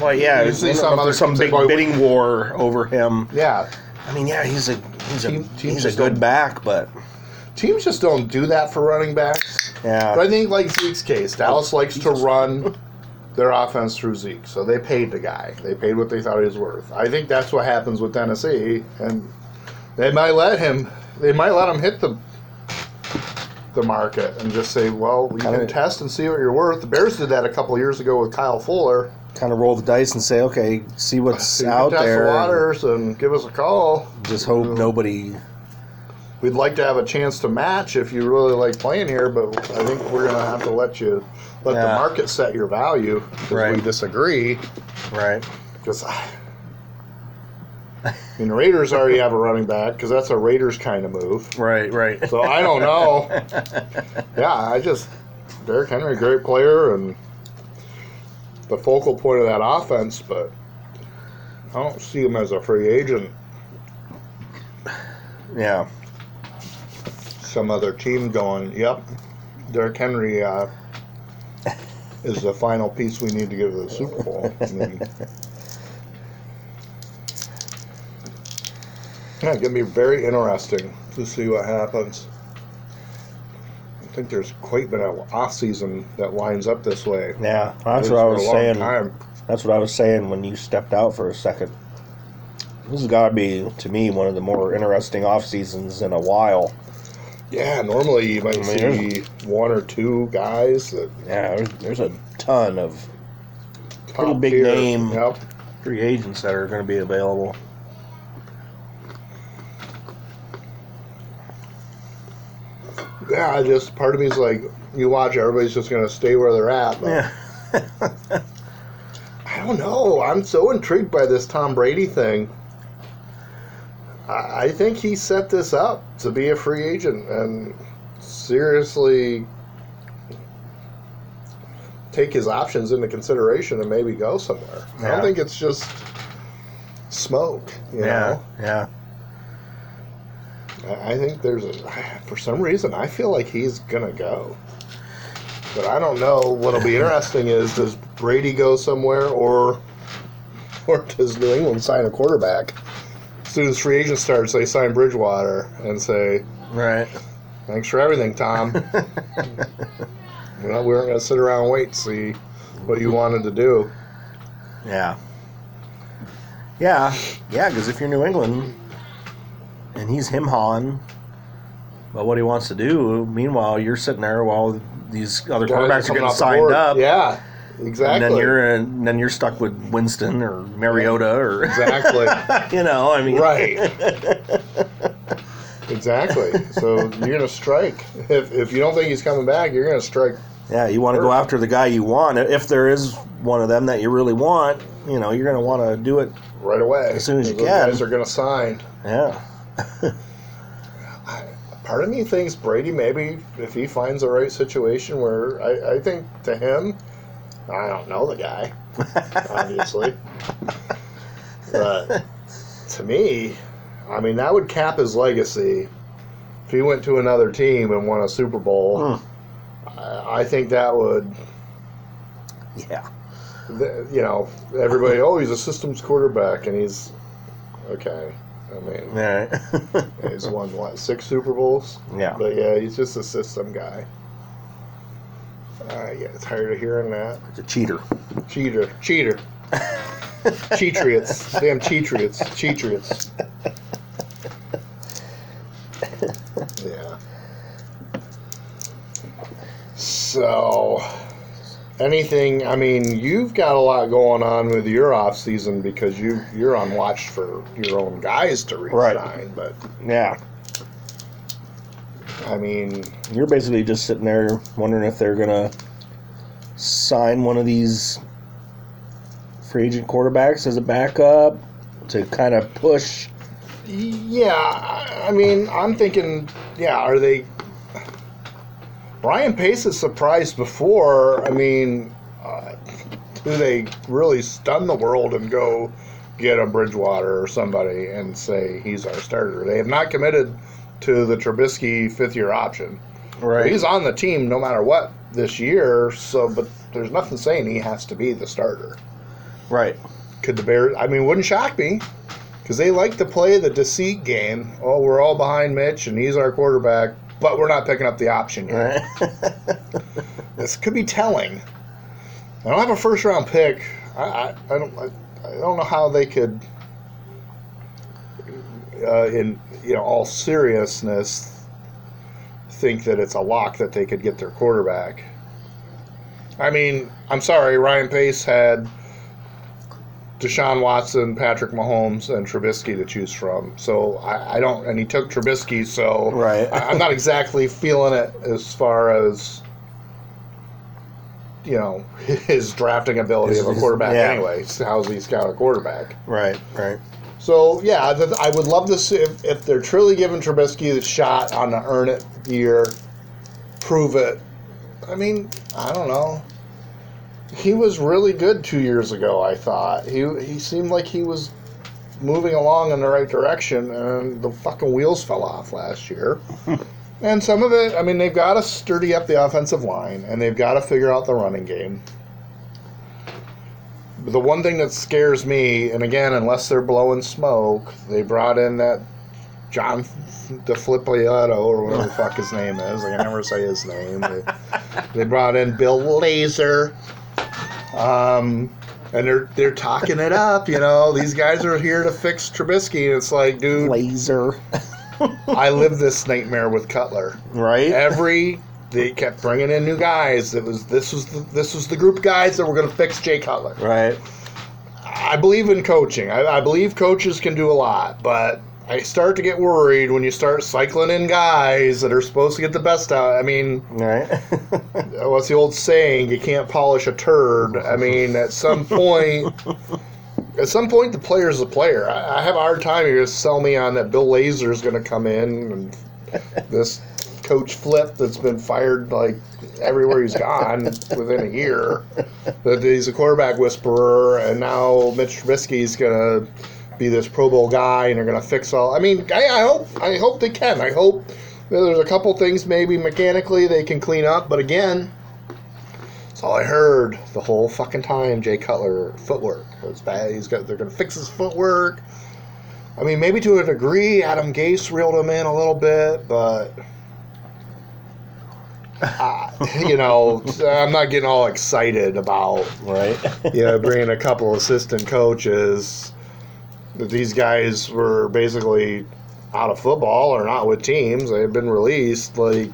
Well, yeah. You see don't some other there's some big go- bidding war over him. yeah, I mean, yeah, he's a he's a Team- teams he's a just good don't- back, but teams just don't do that for running backs. yeah, But I think like Zeke's case, Dallas oh, likes to run their offense through Zeke, so they paid the guy. They paid what they thought he was worth. I think that's what happens with Tennessee, and they might let him. They might let him hit the the market and just say, "Well, you can Kinda- test and see what you're worth." The Bears did that a couple years ago with Kyle Fuller. kind of roll the dice and say, okay, see what's So you out test there. the waters and give us a call. Just hope nobody. We'd like to have a chance to match if you really like playing here, but I think we're gonna have to let you let the market set your value if we disagree. Right. Because I mean, the Raiders already have a running back because that's a Raiders kind of move. Right. Right. So I don't know. yeah, I just Derrick Henry, great player and the focal point of that offense, but I don't see him as a free agent. yeah. Some other team going, yep, Derrick Henry uh, is the final piece we need to get to the Super Bowl. I mean, yeah, it's gonna be very interesting to see what happens. I think there's quite been an off season that lines up this way. Yeah. That's what I was saying. time. That's what I was saying when you stepped out for a second. This has got to be, to me, one of the more interesting off seasons in a while. Yeah, normally you might I mean, see one or two guys that Yeah, there's, there's a ton of Pretty big tier. name. Yep. free agents that are going to be available. Yeah, I just part of me is like, you watch, everybody's just gonna stay where they're at. But Yeah. I don't know. I'm so intrigued by this Tom Brady thing. I, I think he set this up to be a free agent and seriously take his options into consideration and maybe go somewhere. I don't think it's just smoke. You yeah. know, Yeah. I I think there's a, for some reason I feel like he's gonna go, but I don't know. What'll be interesting is does Brady go somewhere or or does New England sign a quarterback? As soon as free agent starts, they sign Bridgewater and say, Right. "Thanks for everything, Tom." well, we weren't gonna sit around and wait and see what you wanted to do. Yeah. Yeah. Yeah, because if you're New England, and he's him hawing about what he wants to do. Meanwhile, you're sitting there while these other Guys quarterbacks are getting signed up. Yeah, exactly. And then you're and then you're stuck with Winston or Mariota or exactly you know, I mean, right. exactly. So you're gonna strike if if you don't think he's coming back. You're gonna strike. Yeah, you want to go after the guy you want. If there is one of them that you really want, you know, you're going to want to do it. Right away, As soon as you Those can. guys are going to sign. Yeah, Part of me thinks Brady maybe if he finds the right situation where I, I think to him, I don't know the guy, obviously, but to me, I mean that would cap his legacy if he went to another team and won a Super Bowl. Hmm. I, I think that would, yeah, th- you know, everybody. Oh, he's a systems quarterback, and he's okay. I mean, all right. he's won what six Super Bowls. yeah, But yeah, he's just a system guy. I get tired of hearing that. it's a cheater. Cheater. Cheater. Cheatriots. Damn Cheatriots. Cheatriots. Yeah. So, anything, I mean, you've got a lot going on with your off season because you, you're on watch for your own guys to Right. resign. But, Yeah, I mean, you're basically just sitting there wondering if they're to sign one of these free agent quarterbacks as a backup to kind of push. Yeah, I mean, I'm thinking, yeah, are they? Ryan Pace has surprised before. I mean, uh, do they really stun the world and go get a Bridgewater or somebody and say he's our starter? They have not committed to the Trubisky fifth year option. Right. He's on the team no matter what this year, so but there's nothing saying he has to be the starter. Right. Could the Bears? I mean, wouldn't shock me because they like to play the deceit game. Oh, we're all behind Mitch and he's our quarterback, but we're not picking up the option yet. Right. This could be telling. I don't have a first round pick. I, I, I don't. I, I don't know how they could, uh, in you know all seriousness, think that it's a lock that they could get their quarterback. I mean, I'm sorry, Ryan Pace had Deshaun Watson, Patrick Mahomes, and Trubisky to choose from. So I, I don't, and he took Trubisky. So Right. I, I'm not exactly feeling it as far as you know his drafting ability of a His- quarterback. yeah. Anyway, how's he scout a quarterback? right. Right. So yeah, th- I would love to see if, if they're truly giving Trubisky the shot on the earn it year, prove it. I mean, I don't know. He was really good two years ago. I thought he he seemed like he was moving along in the right direction, and the fucking wheels fell off last year. and some of it, I mean, they've got to sturdy up the offensive line, and they've got to figure out the running game the one thing that scares me, and again, unless they're blowing smoke, they brought in that John DeFlippiato or whatever the fuck his name is. I can never say his name. They, they brought in Bill Lazor. Um, and they're they're talking it up, you know. These guys are here to fix Trubisky, and it's like, dude, Lazor. I live this nightmare with Cutler Right. every they kept bringing in new guys. It was this was the, this was the group of guys that were going to fix Jay Cutler. Right. I believe in coaching. I, I believe coaches can do a lot, but I start to get worried when you start cycling in guys that are supposed to get the best out. I mean, Right. what's the old saying? You can't polish a turd. I mean, at some point, at some point, the player's a player. I, I have a hard time. You're to sell me on that Bill Lazor is going to come in and this coach Flip that's been fired like everywhere he's gone within a year. That he's a quarterback whisperer, and now Mitch Trubisky's to be this Pro Bowl guy, and they're to fix all. I mean, I, I hope I hope they can. I hope that there's a couple things maybe mechanically they can clean up, but again. That's all I heard the whole fucking time. Jay Cutler footwork. It's bad. He's got. They're gonna fix his footwork. I mean, maybe to a degree, Adam Gase reeled him in a little bit, but uh, you know, I'm not getting all excited about right. you know bringing a couple assistant coaches. That these guys were basically out of football or not with teams. They've been released. Like,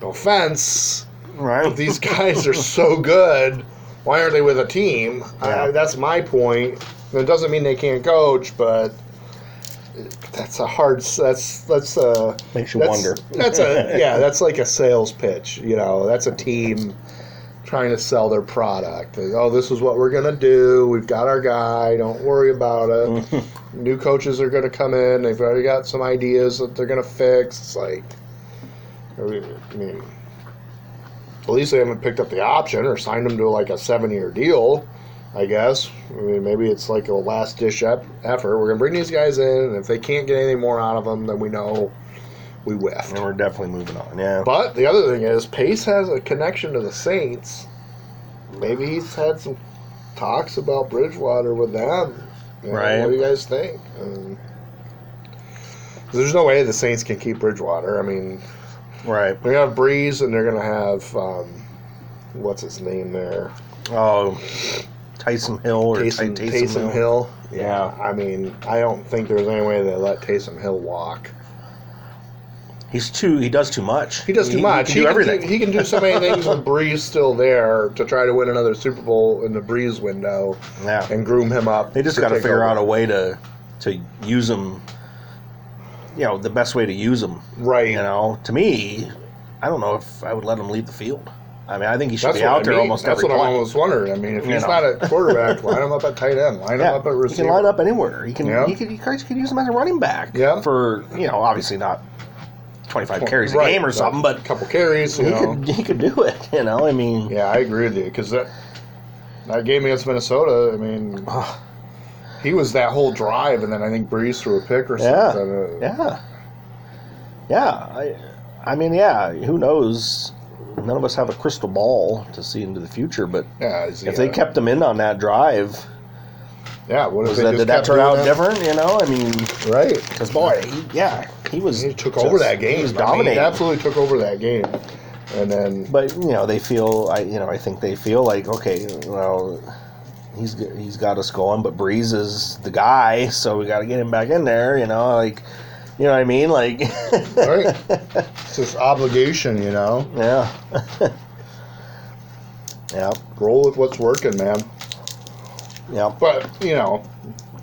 no offense, Right. these guys are so good. Why aren't they with a team? Yeah. I, that's my point. It doesn't mean they can't coach, but that's a hard. That's that's a Makes you that's, wonder. That's a yeah. That's like a sales pitch. You know, that's a team trying to sell their product. Oh, this is what we're gonna do. We've got our guy. Don't worry about it. New coaches are gonna come in. They've already got some ideas that they're gonna fix. It's like, I mean, at least they haven't picked up the option or signed them to like a seven-year deal. I guess. I mean, maybe it's like a last dish effort. We're gonna bring these guys in, and if they can't get anything more out of them, then we know we whiffed. And we're definitely moving on. Yeah. But the other thing is, Pace has a connection to the Saints. Maybe he's had some talks about Bridgewater with them. You know, Right. What do you guys think? Um, there's no way the Saints can keep Bridgewater. I mean, Right. they're gonna have Brees, and they're gonna have um, what's his name there, Oh, Tyson Hill or Taysom, Ty- Taysom Hill. Yeah. I mean, I don't think there's any way they let Taysom Hill walk. He's too. He does too much. He does too much. He, can do everything. do, he can do so many things with Brees still there to try to win another Super Bowl in the Brees window yeah. and groom him up. They just got to figure over. out a way to to use him. You know, the best way to use him. right. You know, to me, I don't know if I would let him leave the field. I mean, I think he should That's be out I there mean. almost That's every That's what I'm almost wondering. I mean, if You he's know. not a quarterback, line him up at tight end. Line him up at receiver. he can line up anywhere. He can. Yeah. He could. Guys could use him as a running back. Yeah. For you know, obviously not twenty five carries a Right, game or something, but a couple carries. You he know. could. He could do it. You know, I mean, Yeah, I agree with you because that that game against Minnesota. I mean, he was that whole drive, and then I think Brees threw a pick or Yeah. something. Uh, yeah, yeah. I, I mean, yeah. Who knows? None of us have a crystal ball to see into the future, but yeah. if they kept him in on that drive, yeah, what was that, did that turn out that? different? You know, I mean, Right. because boy, he, yeah, he was He took just- over that game. He was I mean, dominating. he absolutely took over that game. And then, But you know, they feel. I you know, I think they feel like okay, well, he's he's got us going, but Brees is the guy, so we got to get him back in there. You know, like, you know what I mean? Like, right? It's this obligation, you know. yeah, yeah, Roll with what's working, man. yeah. But you know,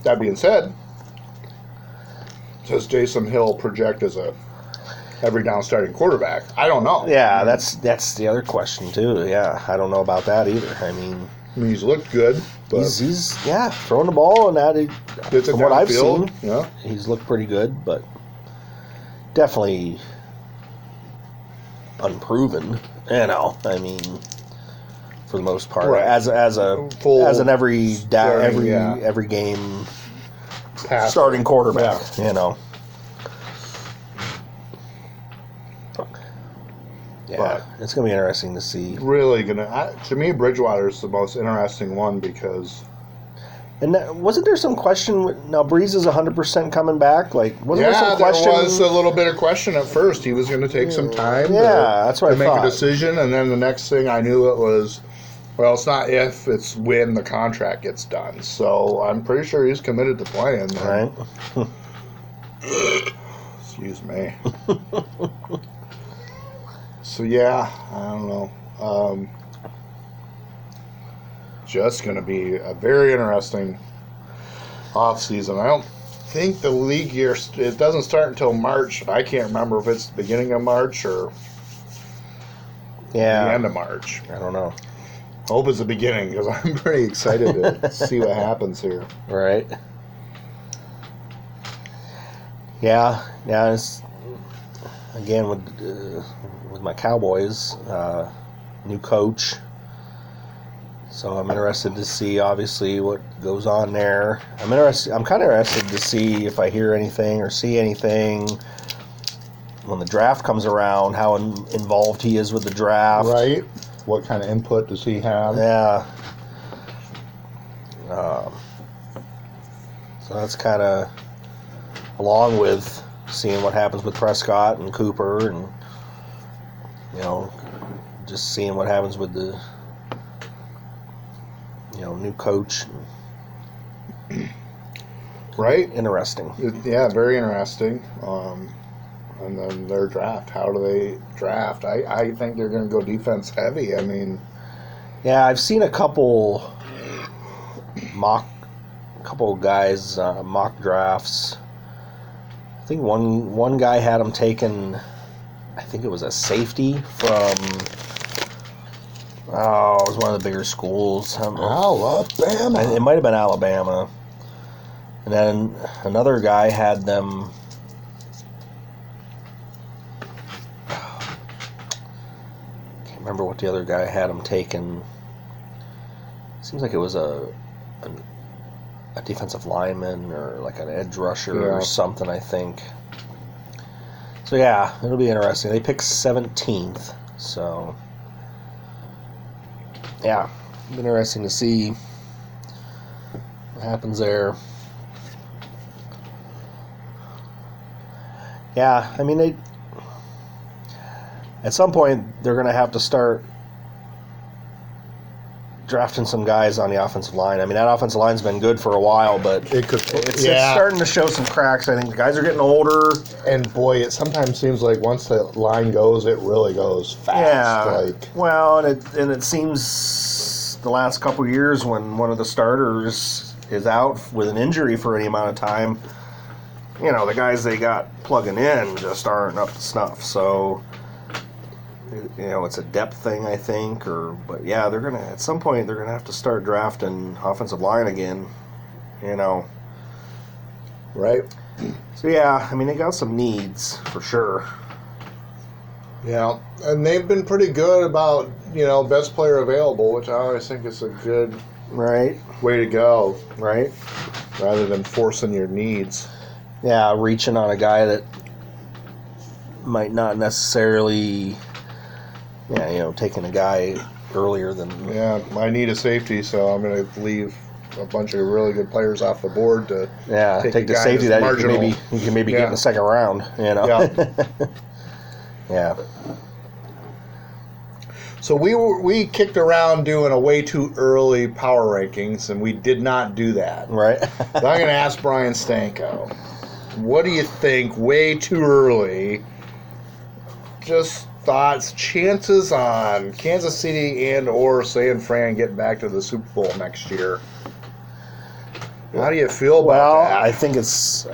that being said, does Taysom Hill project as a every down starting quarterback? I don't know. Yeah, that's that's the other question too. Yeah, I don't know about that either. I mean, I mean, he's looked good, but he's he's yeah throwing the ball and that he, from what I've downfield, seen, Yeah, he's looked pretty good, but definitely unproven. You know, I mean, for the most part, Right. as as a Full as an every da- starting, every yeah. every game pass. starting quarterback. You know. Yeah, But- it's gonna be interesting to see. Really gonna I, to me, Bridgewater is the most interesting one because And that, wasn't there some question? Now Brees is hundred percent coming back. Like, wasn't there some question? there was a little bit of question at first. He was going to take some time. Yeah, to, that's what to I make thought. a decision, and then the next thing I knew it was, well, it's not if, it's when the contract gets done. So I'm pretty sure he's committed to playing. right? Excuse me. so yeah, I don't know. Um, just going to be a very interesting off season. I don't think the league year it doesn't start until March. I can't remember if it's the beginning of March or the Yeah, end of March. I don't know. Hope it's the beginning because I'm pretty excited to see what happens here. Right? Yeah, yeah. It's again with uh, with my Cowboys, uh, new coach. So I'm interested to see, obviously, what goes on there. I'm interested. I'm kind of interested to see if I hear anything or see anything when the draft comes around. How in, involved he is with the draft. Right? What kind of input does he have? Yeah. Um, so that's kind of along with seeing what happens with Prescott and Cooper, and you know, just seeing what happens with the you know new coach. Right? interesting. It- yeah, very interesting. Um, and then their draft. How do they draft? I, I think they're going to go defense heavy. I mean, Yeah, I've seen a couple mock, a couple guys uh, mock drafts. I think one one guy had him taken. I think it was a safety from. Oh, it was one of the bigger schools. I don't know. I- Alabama. It might have been Alabama. And then another guy had them. Can't remember what the other guy had him taken. Seems like it was a, a, a defensive lineman or like an edge rusher Yeah. or something. I think. So yeah, it'll be interesting. They picked seventeenth, so yeah, interesting to see what happens there. Yeah, I mean they. At some point, they're going to have to start drafting some guys on the offensive line. I mean, that offensive line's been good for a while, but It could, it's, it's starting to show some cracks. I think the guys are getting older. and boy, it sometimes seems like once the line goes, it really goes fast. Yeah. Like, well, and it and it seems the last couple of years when one of the starters is out with an injury for any amount of time, you know, the guys they got plugging in just aren't up to snuff. So, you know, it's a depth thing, I think. Or, but yeah, they're gonna at some point they're gonna have to start drafting offensive line again. You know, right? so yeah, I mean they got some needs for sure. Yeah, and they've been pretty good about you know best player available, which I always think is a good Right, way to go, right. rather than forcing your needs. yeah, reaching on a guy that might not necessarily, yeah, you know, taking a guy earlier than Yeah, I need a safety, so I'm going to leave a bunch of really good players off the board to. yeah, Take take, the safety that you can maybe you can maybe get in the second round. You know, Yeah. yeah, So we were, we kicked around doing a way too early power rankings, and we did not do that. right. So I'm going to ask Brian Stanko, what do you think? Way too early. Just thoughts, chances on Kansas City and or San Fran getting back to the Super Bowl next year. How do you feel about well, that? I think it's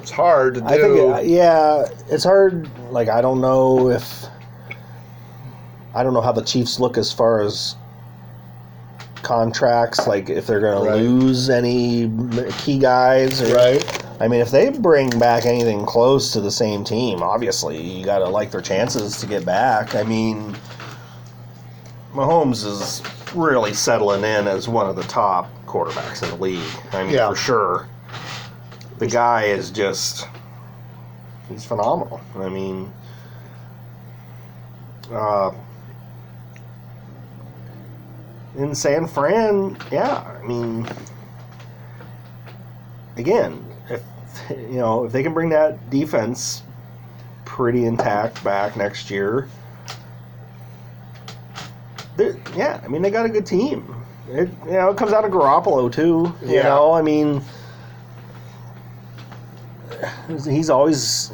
it's hard to do. I think it, uh, yeah, it's hard. Like I don't know if I don't know how the Chiefs look as far as contracts. Like if they're going Right. to lose any key guys, or, right? I mean, if they bring back anything close to the same team, obviously you got to like their chances to get back. I mean, Mahomes is really settling in as one of the top quarterbacks in the league. I mean, Yeah. for sure. The guy is just he's phenomenal. I mean, uh, in San Fran, yeah. I mean, again, you know if they can bring that defense pretty intact back next year, yeah. I mean, they got a good team. It you know it comes out of Garoppolo too. You Yeah. know, I mean, he's always.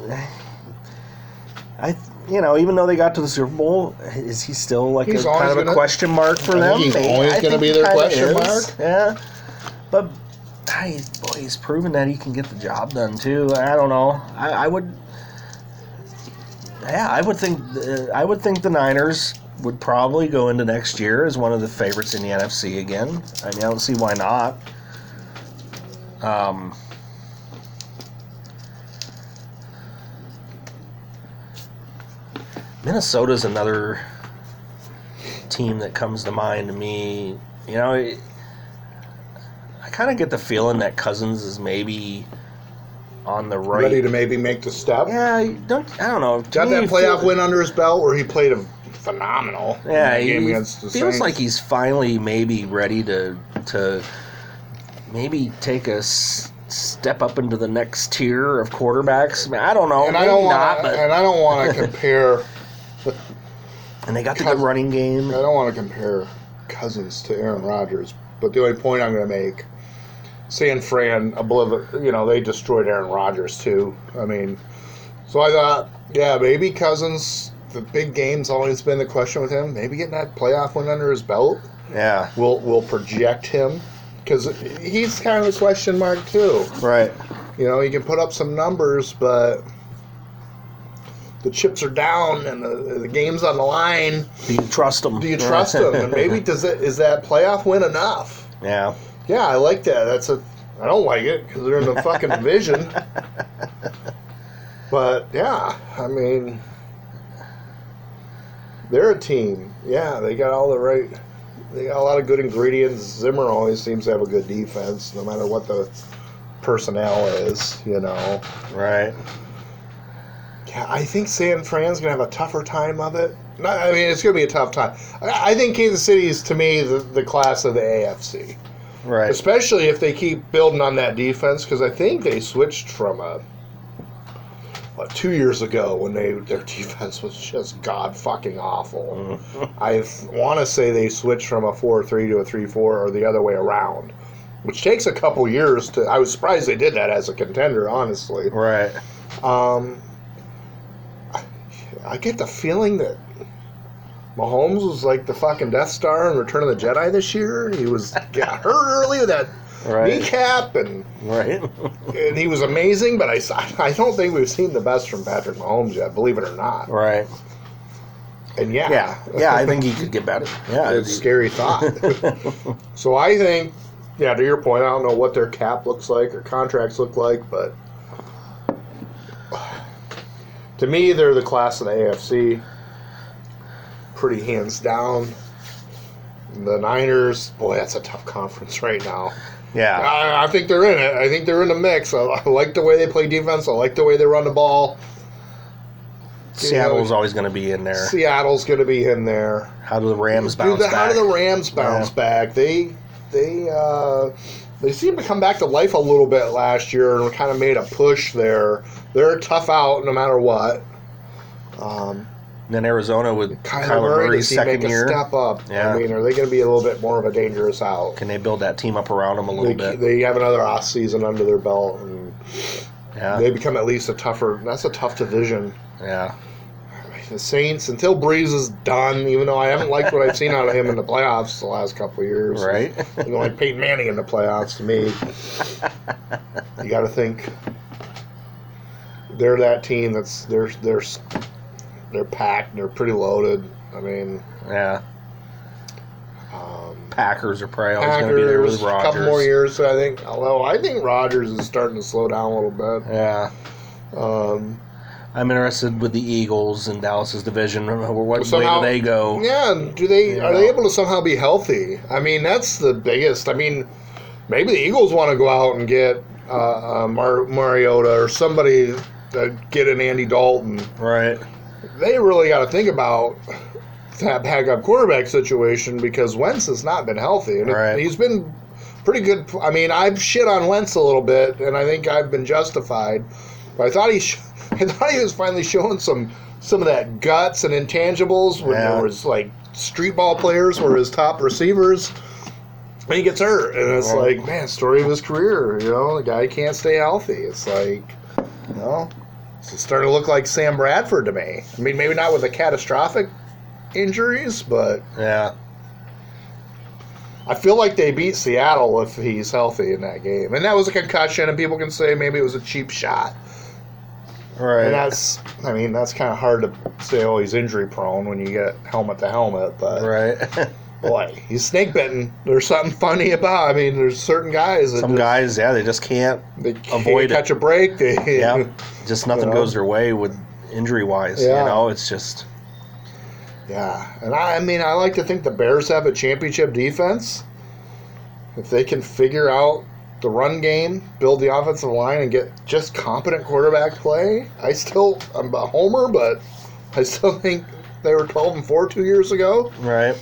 I you know even though they got to the Super Bowl, is he still like He's a kind of a gonna- question mark for I them? he's Maybe. always gonna be their question is. mark. Yeah, but boy, he's proven that he can get the job done too. I don't know. I, I would. Yeah, I would think. Uh, I would think the Niners would probably go into next year as one of the favorites in the NFC again. I mean, I don't see why not. Um, Minnesota's another team that comes to mind to me. You know, kind of get the feeling that Cousins is maybe on the right. Ready to maybe make the step. yeah, I don't I don't know. Got that playoff win under his belt where he played a phenomenal Yeah, he against the feels Saints. like he's finally maybe ready to to maybe take a s- step up into the next tier of quarterbacks. I, mean, I don't know. and I don't want but and I don't want to compare. and they got the good running game. I don't want to compare Cousins to Aaron Rodgers, but the only point I'm going to make San Fran, obliv- you know, they destroyed Aaron Rodgers too. I mean, so I thought, yeah, maybe Cousins. The big game's always been the question with him. Maybe getting that playoff win under his belt Yeah. will will project him because he's kind of a question mark too. Right. You know, he can put up some numbers, but the chips are down and the, the game's on the line. Do you trust him? Do you trust him? And maybe does it is that playoff win enough? yeah. Yeah, I like that. That's a. I don't like it because they're in the fucking division. But yeah, I mean, they're a team. Yeah, they got all the right. They got a lot of good ingredients. Zimmer always seems to have a good defense, no matter what the personnel is. You know. Right. Yeah, I think San Fran's gonna have a tougher time of it. Not, I mean, it's gonna be a tough time. I, I think Kansas City is to me the, the class of the AFC. Right. especially if they keep building on that defense because I think they switched from a, what, two years ago when they their defense was just god fucking awful. I want to say they switched from a four three to a three four or the other way around, which takes a couple years to. I was surprised they did that as a contender, honestly. Right. Um, I, I get the feeling that Mahomes was like the fucking Death Star in Return of the Jedi this year. He was got hurt early with that Right. kneecap, and Right. and he was amazing. But I, I don't think we've seen the best from Patrick Mahomes yet, believe it or not. right. And yeah, Yeah. Yeah. I think he could get better. Yeah. it's a scary thought. so I think, yeah, to your point, I don't know what their cap looks like or contracts look like, but to me, they're the class of the AFC. Pretty hands down. The Niners, boy, that's a tough conference right now. yeah. I, I think they're in it. I think they're in the mix. I, I like the way they play defense. I like the way they run the ball. Seattle's always going to be in there. Seattle's going to be in there. How do the Rams Dude, bounce the- How back? do the Rams bounce Yeah. back? They they uh, they seem to come back to life a little bit last year and kind of made a push there. They're a tough out no matter what. Um, And then Arizona with Kyler, Kyler, Murray, Murray's second make a year. step up? Yeah. I mean, are they going to be a little bit more of a dangerous out? Can they build that team up around them a little They, bit? they have another off season under their belt, and yeah. they become at least a tougher. That's a tough division. yeah. The Saints, until Brees is done, even though I haven't liked what I've seen out of him in the playoffs the last couple of years. Right. You know, like Peyton Manning in the playoffs to me. you got to think they're that team that's they're they're they're packed. They're pretty loaded. I mean, yeah. um, Packers are probably always going to be there with a couple more years. I think. Although I think Rodgers is starting to slow down a little bit. Yeah. Um, I'm interested with the Eagles in Dallas's division. What Somehow- way do they go? Yeah, do they You are they able to somehow be healthy? I mean, that's the biggest. I mean, maybe the Eagles want to go out and get uh, uh, Mar- Mariota or somebody to get an Andy Dalton. Right. They really got to think about that backup quarterback situation because Wentz has not been healthy, and Right. he's been pretty good. I mean, I've shit on Wentz a little bit, and I think I've been justified. But I thought he, sh- I thought he was finally showing some some of that guts and intangibles when Yeah. there was like street ball players were his top receivers. And he gets hurt, and it's like, man, story of his career. You know, the guy can't stay healthy. It's like, you know, it's starting to look like Sam Bradford to me. I mean, maybe not with the catastrophic injuries, but Yeah. I feel like they beat Seattle if he's healthy in that game. And that was a concussion, and people can say maybe it was a cheap shot. Right. And that's, I mean, that's kind of hard to say, oh, he's injury prone when you get helmet to helmet. But right. boy, he's snake bitten. There's something funny about. I mean, there's certain guys that Some just, guys, yeah, they just can't. they can't avoid it. catch a break. They, Yeah. Just nothing You know? goes their way with injury wise. Yeah. You know, it's just. Yeah, and I, I mean, I like to think the Bears have a championship defense. If they can figure out the run game, build the offensive line, and get just competent quarterback play, I still I'm a homer, but I still think they were 12 and four two years ago. Right.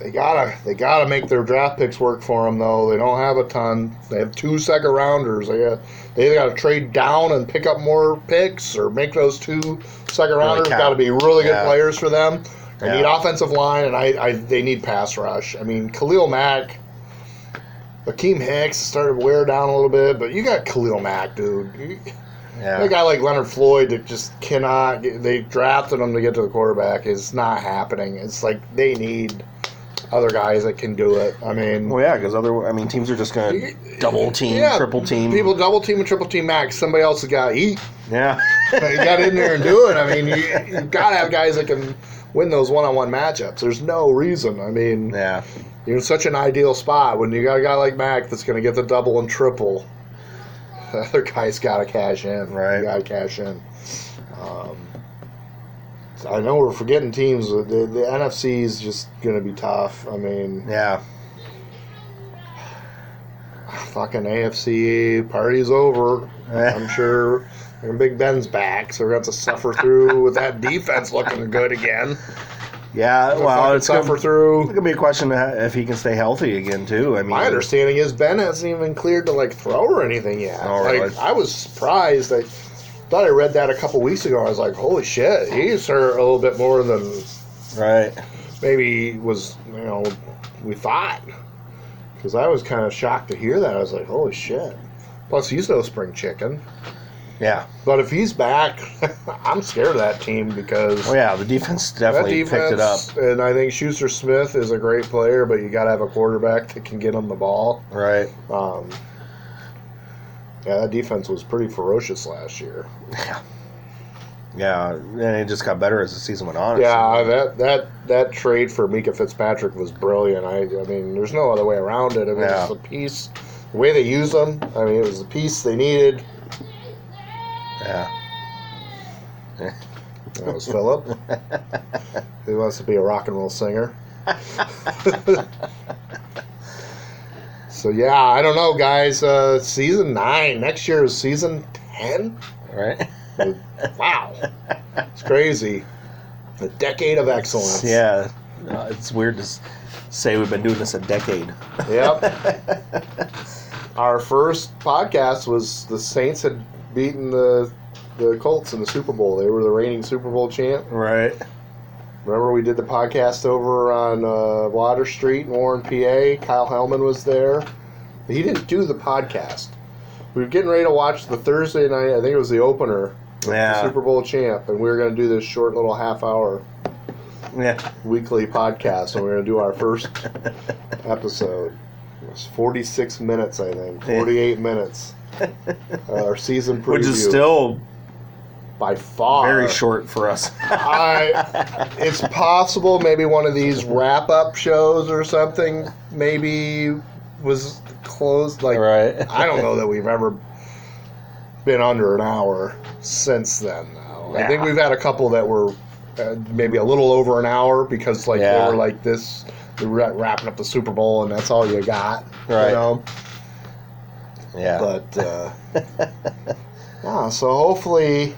They gotta they gotta make their draft picks work for them though. They don't have a ton. They have two second rounders. They got they either got to trade down and pick up more picks, or make those two second rounders. count. Got to be really good Yeah. players for them. They Yeah. need offensive line, and I, I they need pass rush. I mean, Khalil Mack. Akiem Hicks started to wear down a little bit, but you got Khalil Mack, dude. You, Yeah. A guy like Leonard Floyd that just cannot. They drafted him to get to the quarterback. It's not happening. It's like they need other guys that can do it. I mean, Well, yeah, because other, I mean, teams are just going to double team, Yeah, triple team. People double team and triple team max. Somebody else has got to eat. yeah. you got in there and do it. I mean, you, you got to have guys that can win those one-on-one matchups. There's no reason. I mean, yeah. you're in such an ideal spot when you got a guy like Mack that's going to get the double and triple. The other guy's got to cash in. Right. Got to cash in. Um, I know we're forgetting teams. The, the NFC is just going to be tough. I mean, Yeah. fucking AFC party's over. I'm sure and Big Ben's back, so we're going to have to suffer through with that defense looking good again. Yeah. Well, it's suffer going through. to be a question of if he can stay healthy again, too. I mean, My understanding is Ben hasn't even cleared to like throw or anything yet. Oh, like? I was surprised. I thought I read that a couple weeks ago. I was like, holy shit, he's hurt a little bit more than Right. maybe was you know we thought. Because I was kind of shocked to hear that. I was like, holy shit. Plus, he's no spring chicken. Yeah. But if he's back, I'm scared of that team because Oh, yeah. The defense definitely defense, picked it up. and I think Schuster Smith is a great player, but you got to have a quarterback that can get him the ball. Right. Um, yeah, that defense was pretty ferocious last year. Yeah. Yeah. And it just got better as the season went on. Yeah, that that that trade for Minkah Fitzpatrick was brilliant. I I mean, there's no other way around it. I mean, Yeah. it's the piece, the way they used them. I mean, it was the piece they needed. Yeah. That was Philip. He wants to be a rock and roll singer. so yeah, I don't know, guys. Uh, season nine next year is season ten. Right. Wow, it's crazy. A decade of excellence. Yeah. Uh, it's weird to say we've been doing this a decade. Yep. Our first podcast was the Saints had beaten the the Colts in the Super Bowl. They were the reigning Super Bowl champ. Right. Remember we did the podcast over on uh, Water Street in Warren, PA. Kyle Hellman was there. He didn't do the podcast. We were getting ready to watch the Thursday night. I think it was the opener. the Yeah. Super Bowl champ, and we were going to do this short little half hour Yeah. weekly podcast, and we are going to do our first episode. It was 46 minutes, I think. 48 minutes. Uh, our season preview. Which is still by far very short for us. I, it's possible maybe one of these wrap up shows or something maybe was closed. Like right. I don't know that we've ever been under an hour since then. Though. I think we've had a couple that were uh, maybe a little over an hour because like Yeah. they were like this, they were wrapping up the Super Bowl and that's all you got. Right. You know? Yeah. But uh, yeah, so hopefully,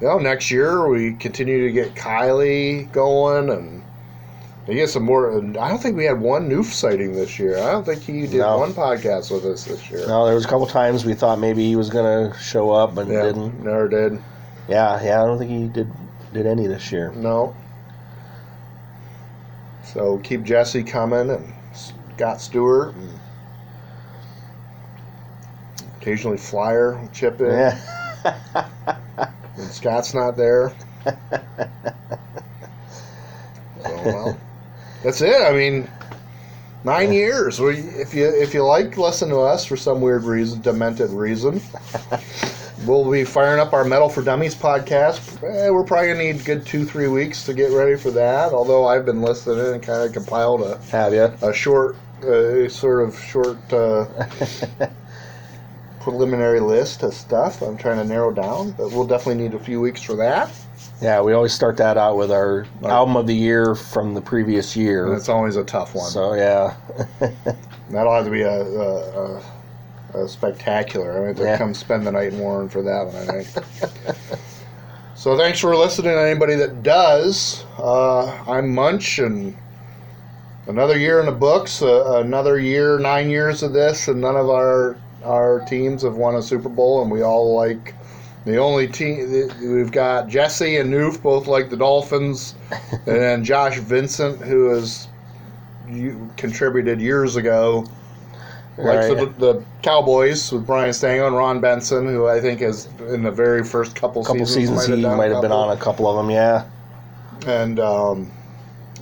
you know, next year we continue to get Kylie going and we get some more. I don't think we had one noof sighting this year. I don't think he did No. one podcast with us this year. no, there was a couple times we thought maybe he was gonna show up, but yeah, didn't. never did. Yeah, yeah. I don't think he did did any this year. No. So keep Jesse coming and Scott Stewart and occasionally Flyer chip in Yeah. when Scott's not there. So, well, that's it. I mean, nine years. We, if you if you like listen to us for some weird reason, demented reason, we'll be firing up our Metal for Dummies podcast. Eh, we're probably gonna need a good two three weeks to get ready for that. Although I've been listening and kind of compiled a, Have you? a short, uh, sort of short. Uh, preliminary list of stuff I'm trying to narrow down, but we'll definitely need a few weeks for that. Yeah, we always start that out with our Right. album of the year from the previous year. That's always a tough one. So yeah, That'll have to be a, a, a, a spectacular. I mean, to Yeah. come spend the night in Warren for that one, I think. so thanks for listening anybody that does. Uh, I'm Munch, and another year in the books. Uh, another year, nine years of this, and none of our our teams have won a Super Bowl, and we all like. The only team we've got Jesse and Noof both like the Dolphins, and then Josh Vincent, who has you contributed years ago Like Right. the, the Cowboys with Brian Stanko and Ron Benson, who I think is in the very first couple, couple seasons, seasons he might have been on a couple of them. Yeah. and um,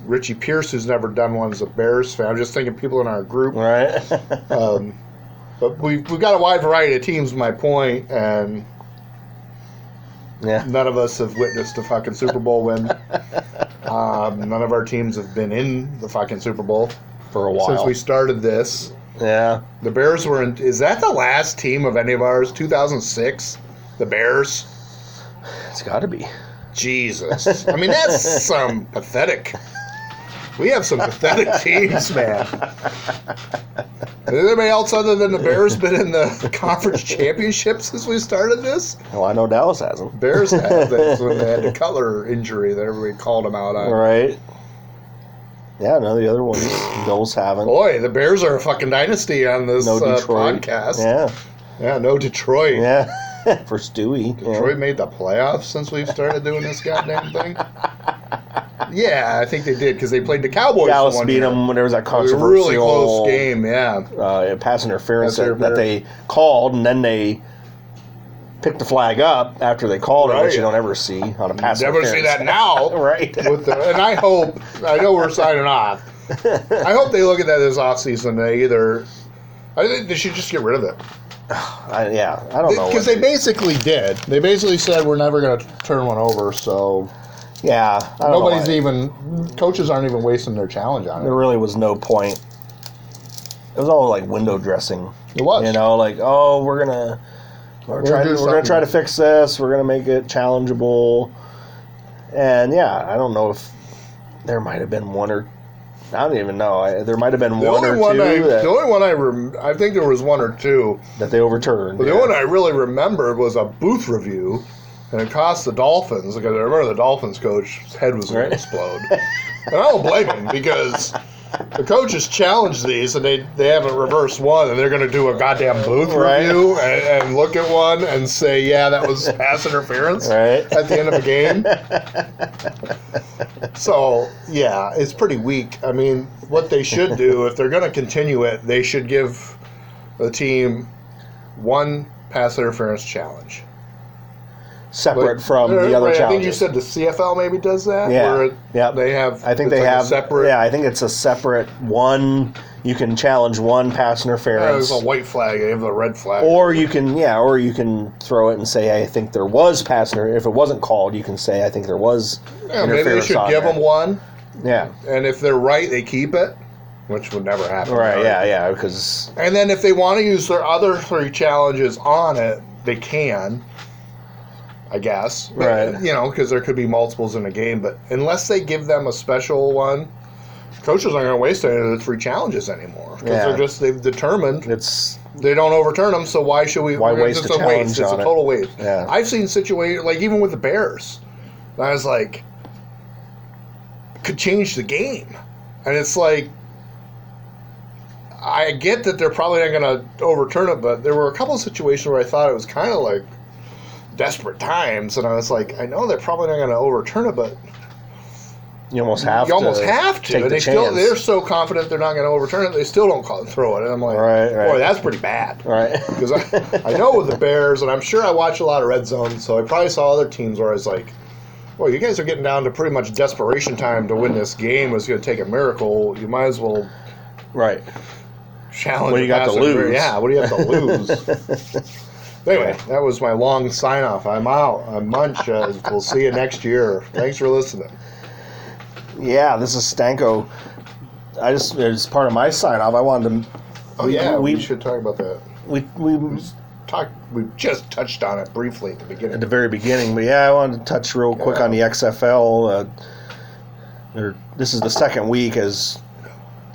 Richie Pierce, who's never done one as a Bears fan. I'm just thinking people in our group. Right. Um, but we we got a wide variety of teams. My point, and yeah. none of us have witnessed a fucking Super Bowl win. Um, none of our teams have been in the fucking Super Bowl For a while. since we started this. yeah. The Bears were in. Is that the last team of any of ours? 2006. The Bears. It's got to be. Jesus. I mean, that's some pathetic. We have some pathetic teams, man. Has anybody else other than the Bears been in the conference championship since we started this? Well, I know Dallas hasn't. Bears have. That's when they had the Cutler injury that everybody called them out on. Right. Yeah, no, the other ones, Bills haven't. Boy, the Bears are a fucking dynasty on this no uh, Detroit. podcast. Yeah. Yeah, no Detroit. Yeah. For Stewie. yeah. Detroit made the playoffs since we've started doing this goddamn thing. Yeah, I think they did because they played the Cowboys. Dallas one beat year. them when there was that It was a controversial really close game. Yeah, Uh, pass interference that, that they called, and then they picked the flag up after they called it, which you don't ever see on a pass never see that now. right. With the, and I hope I know we're signing off. I hope they look at that this offseason. They either I think they should just get rid of it I, yeah, I don't know. because what they basically did. They basically said we're never going to turn one over. So yeah, I don't nobody's even coaches aren't even wasting their challenge on it. There really was no point. It was all like window dressing. It was. You know, like oh, we're gonna we're, We'll trying, we're gonna try to fix this. We're gonna make it challengeable. And yeah, I don't know if there might have been one or I don't even know. I, there might have been The one or one two I, that, the only one I rem- I think there was one or two. that they overturned. But the yeah. one I really remembered was a booth review, and it cost the Dolphins because I remember the Dolphins coach's head was going Right. to explode. and I don't blame him because the coaches challenged these and they, they haven't reversed one, and they're going to do a goddamn booth Right. review and, and look at one and say, yeah, that was pass interference Right. at the end of a game. so yeah, it's pretty weak. I mean, what they should do if they're going to continue it, they should give the team one pass interference challenge. Separate Like, from uh, the other right, I think you said the CFL maybe does that. Yeah, yeah. They have. I think they like have separate. Yeah, I think it's a separate one. You can challenge one pass uh, interference, There's a white flag. They have the red flag. or you can yeah, or you can throw it and say I think there was pass inter- If it wasn't called, you can say I think there was yeah, maybe they should give them one, Yeah, and if they're right, they keep it, which would never happen. right. Yeah, yeah. Because And then if they want to use their other three challenges on it, they can. I guess. But, Right. You know, because there could be multiples in a game, but unless they give them a special one, coaches aren't going to waste any of the three challenges anymore because Yeah. they're just they've determined it's they don't overturn them. So why should we? Why waste It's a a waste. challenge It's a on it? total waste. Yeah. I've seen situations like even with the Bears, I was like, could change the game, and it's like. I get that they're probably not going to overturn it, but there were a couple of situations where I thought it was kind of like desperate times, and I was like, I know they're probably not going to overturn it, but you almost have you to almost have to. And the they still—they're so confident they're not going to overturn it, they still don't call, throw it. And I'm like, Right, right. boy, that's pretty bad. right. Because I, I know with the Bears, and I'm sure I watch a lot of red zone, so I probably saw other teams where I was like, well, you guys are getting down to pretty much desperation time to win this game. It's going to take a miracle. You might as well right. challenge. What do you got to lose? Yeah, what do you have to lose? anyway, that was my long sign off. I'm out. I'm Munch. Uh, we'll see you next year. Thanks for listening. Yeah, this is Stanko. I just as part of my sign off, I wanted to. Oh we, yeah, we, we should talk about that. we we Talk. We just touched on it briefly at the beginning. at the very beginning, but yeah, I wanted to touch real quick on the XFL. Uh, this is the second week as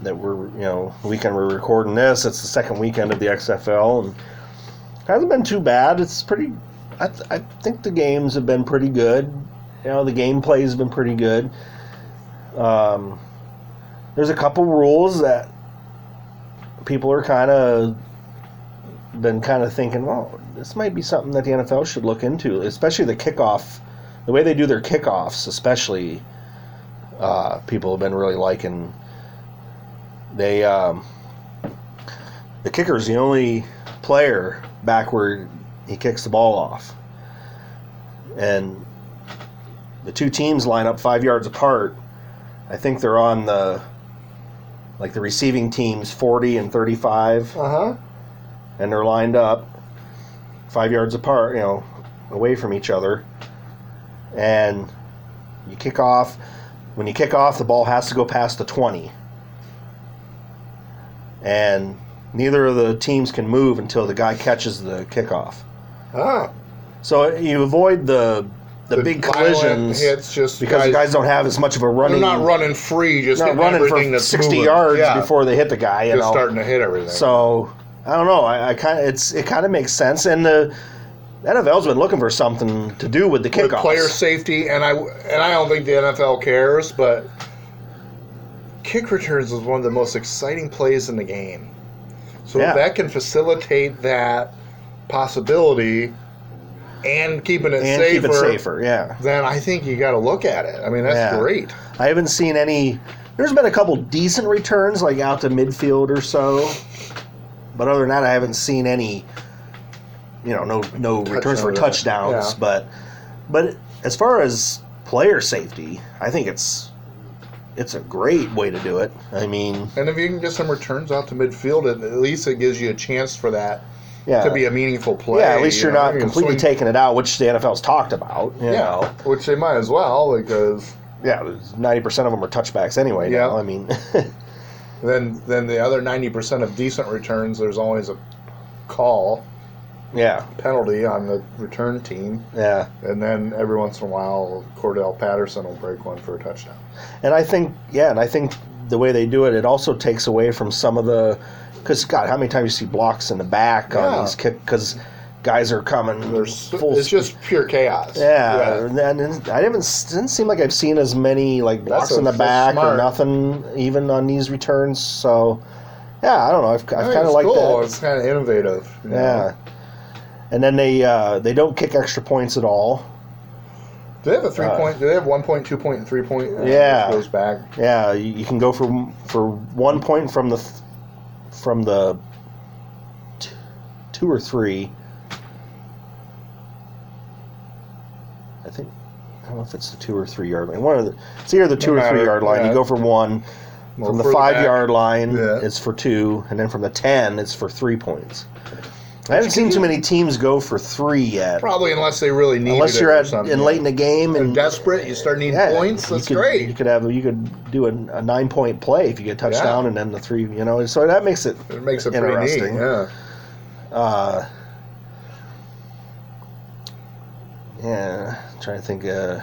that we're you know weekend we're recording this. It's the second weekend of the XFL, and hasn't been too bad. It's pretty. I, th- I think the games have been pretty good. You know, the gameplay has been pretty good. Um, there's a couple rules that people are kind of been kind of thinking, well, this might be something that the NFL should look into, especially the kickoff, the way they do their kickoffs, especially. Uh, people have been really liking. They um, the kicker is the only player back where he kicks the ball off. And the two teams line up five yards apart. I think they're on the like the receiving team's 40 and 35 Uh huh. and they're lined up five yards apart, you know, away from each other. And you kick off. When you kick off, the ball has to go past the 20. And neither of the teams can move until the guy catches the kickoff. Ah. So you avoid the the, big collisions hits just because the guys don't have as much of a running. they're not running free, just not running for 60 moving. yards Yeah, before they hit the guy. You just know, starting to hit everything. So I don't know. I, I kind of it's it kind of makes sense, and the NFL's been looking for something to do with the with kickoffs. player safety, and I and I don't think the NFL cares, but kick returns is one of the most exciting plays in the game. So Yeah. if that can facilitate that possibility and keeping it and safer, keep it safer. Yeah, then I think you got to look at it. I mean, that's Yeah. great. I haven't seen any. There's been a couple decent returns, like out to midfield or so, but other than that, I haven't seen any. You know, no no returns for touchdowns, yeah. but but as far as player safety, I think it's it's a great way to do it. I mean, And if you can get some returns out to midfield, at least it gives you a chance for that yeah, to be a meaningful play. yeah. At least you you're know, not completely swing- taking it out, which the NFL's talked about. You Yeah, know. which they might as well because Yeah, ninety percent of them are touchbacks anyway. Yeah. Now. I mean, then then the other ninety percent of decent returns, there's always a call yeah, penalty on the return team, yeah. and then every once in a while, Cordarrelle Patterson will break one for a touchdown. And I think, yeah, and I think the way they do it, it also takes away from some of the, because God, how many times you see blocks in the back Yeah. on these kick? Because guys are coming There's full. it's just pure chaos. yeah, and then I haven't didn't seem like I've seen as many like blocks That's in the back or nothing even on these returns. So, yeah, I don't know. I've, I've kind of it's liked cool. that. It's kind of innovative. Yeah. know. And then they uh, they don't kick extra points at all. Do they have a three Uh, point? Do they have one point, two point, and three point? Uh, Yeah. goes back. Yeah, you, you can go for for one point from the th- from the t- two or three. I think I don't know if it's the two or three yard line. One of the it's either the two No or three yard line. yeah. You go for one. From the five back- yard line, Yeah. it's for two, and then from the ten, it's for three points. I haven't seen too many teams go for three yet. Probably unless they really need it. Unless you're at something. in late in the game They're and desperate, you start needing yeah, points. you That's could, great. You could have you could do a, a nine point play if you get a touchdown Yeah. and then the three. You know, so that makes it it makes it pretty neat. interesting. Yeah. Uh, yeah, trying to think. Uh,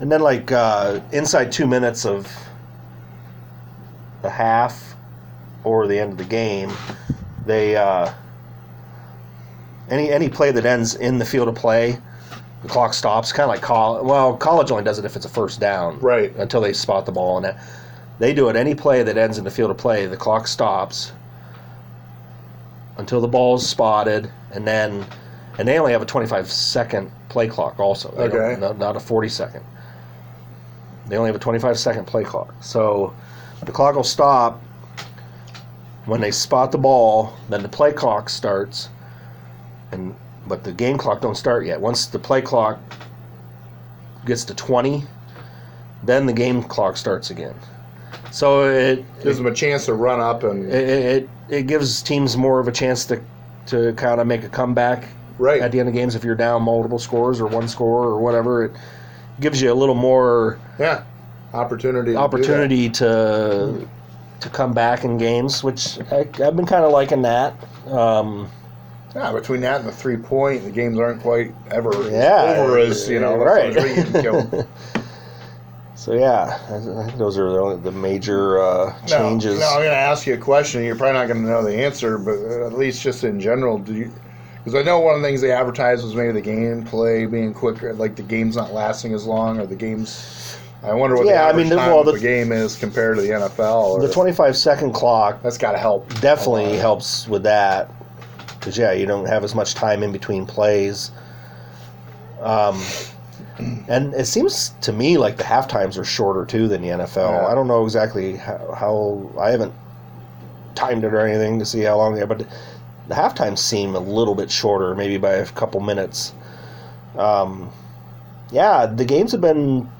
and then like uh, inside two minutes of the half or the end of the game, they uh, any any play that ends in the field of play, the clock stops. Kind of like college. Well, college only does it if it's a first down, Right. Until they spot the ball, and that, they do it. Any play that ends in the field of play, the clock stops until the ball is spotted, and then and they only have a 25 second play clock also. They Okay. not, not a 40 second. They only have a 25 second play clock. So the clock will stop when they spot the ball. Then the play clock starts, and but the game clock don't start yet. Once the play clock gets to 20, then the game clock starts again. So it Gives them a chance to run up and it, it, it gives teams more of a chance to to kind of make a comeback right. at the end of games if you're down multiple scores or one score or whatever. It gives you a little more yeah. Opportunity. to opportunity to to come back in games, which I, I've been kind of liking that. Um, Yeah, between that and the three point, the games aren't quite ever Yeah, over as you know. right. So yeah, I, I think those are the, only- the major uh, changes. Now, now I'm going to ask you a question. You're probably not going to know the answer, but at least just in general, do you? Because I know one of the things they advertised was maybe the gameplay being quicker, like the game's not lasting as long, or the game's. I wonder what Yeah, I the mean, the- time well, of the- the game is compared to the NFL. Or, the 25 second clock that's got to help. definitely helps with that because yeah you don't have as much time in between plays um, and it seems to me like the half times are shorter too than the nfl Yeah. i don't know exactly how, how i haven't timed it or anything to see how long they. are, But the half times seem a little bit shorter, maybe by a couple minutes. Um, yeah, the games have been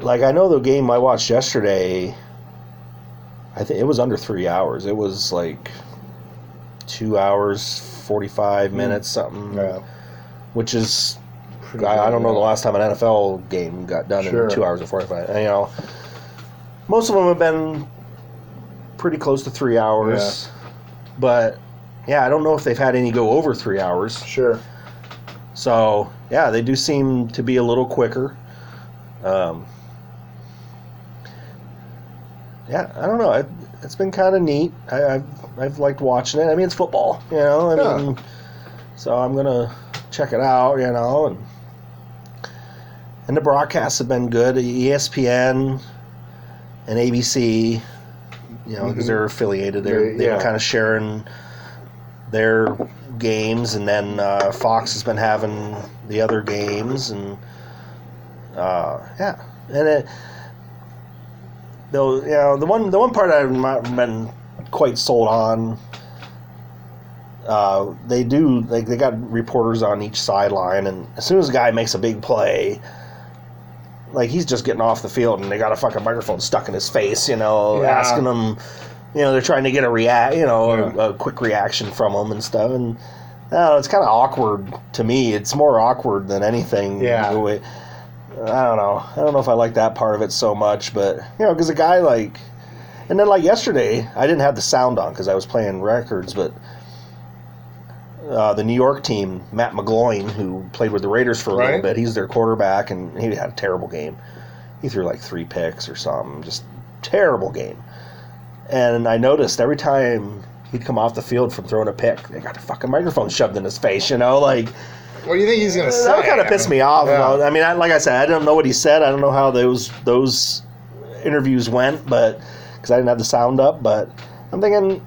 like I know the game I watched yesterday. I think it was under three hours. It was like two hours, forty five minutes, something. Yeah. Which is Pretty I, I don't know the last time an NFL game got done Sure. in two hours and forty five. You know, most of them have been pretty close to three hours, yeah. but yeah, I don't know if they've had any go over three hours. Sure. So yeah, they do seem to be a little quicker. Um, yeah, I don't know. It, it's been kind of neat. I, I've I've liked watching it. I mean, it's football, you know. I Yeah. mean, so I'm gonna check it out, you know, and and the broadcasts have been good. ESPN and ABC, you know, because Mhm. they're affiliated. They're They- they're kind of sharing their games, and then uh, Fox has been having the other games, and uh, yeah, and it. Though you know the one the one part I've not been quite sold on. Uh, they do like they got reporters on each sideline, and as soon as a guy makes a big play, like he's just getting off the field, and they got a fucking microphone stuck in his face, you know, Yeah. asking him, you know, they're trying to get a react, you know, Yeah. a, a quick reaction from him and stuff, and I know, it's kind of awkward to me. It's more awkward than anything. Yeah. The I don't know. I don't know if I like that part of it so much, but you know, because a guy like, and then like yesterday, I didn't have the sound on because I was playing records, but uh, the New York team, Matt McGloin, who played with the Raiders for a little Right. bit, he's their quarterback, and he had a terrible game. He threw like three picks or something, just terrible game. And I noticed every time he'd come off the field from throwing a pick, they got a fucking microphone shoved in his face, you know, like What do you think he's going to say? that kind of pissed me off. Yeah. About, I mean, I, like I said, I don't know what he said. I don't know how those those interviews went, but because I didn't have the sound up. But I'm thinking,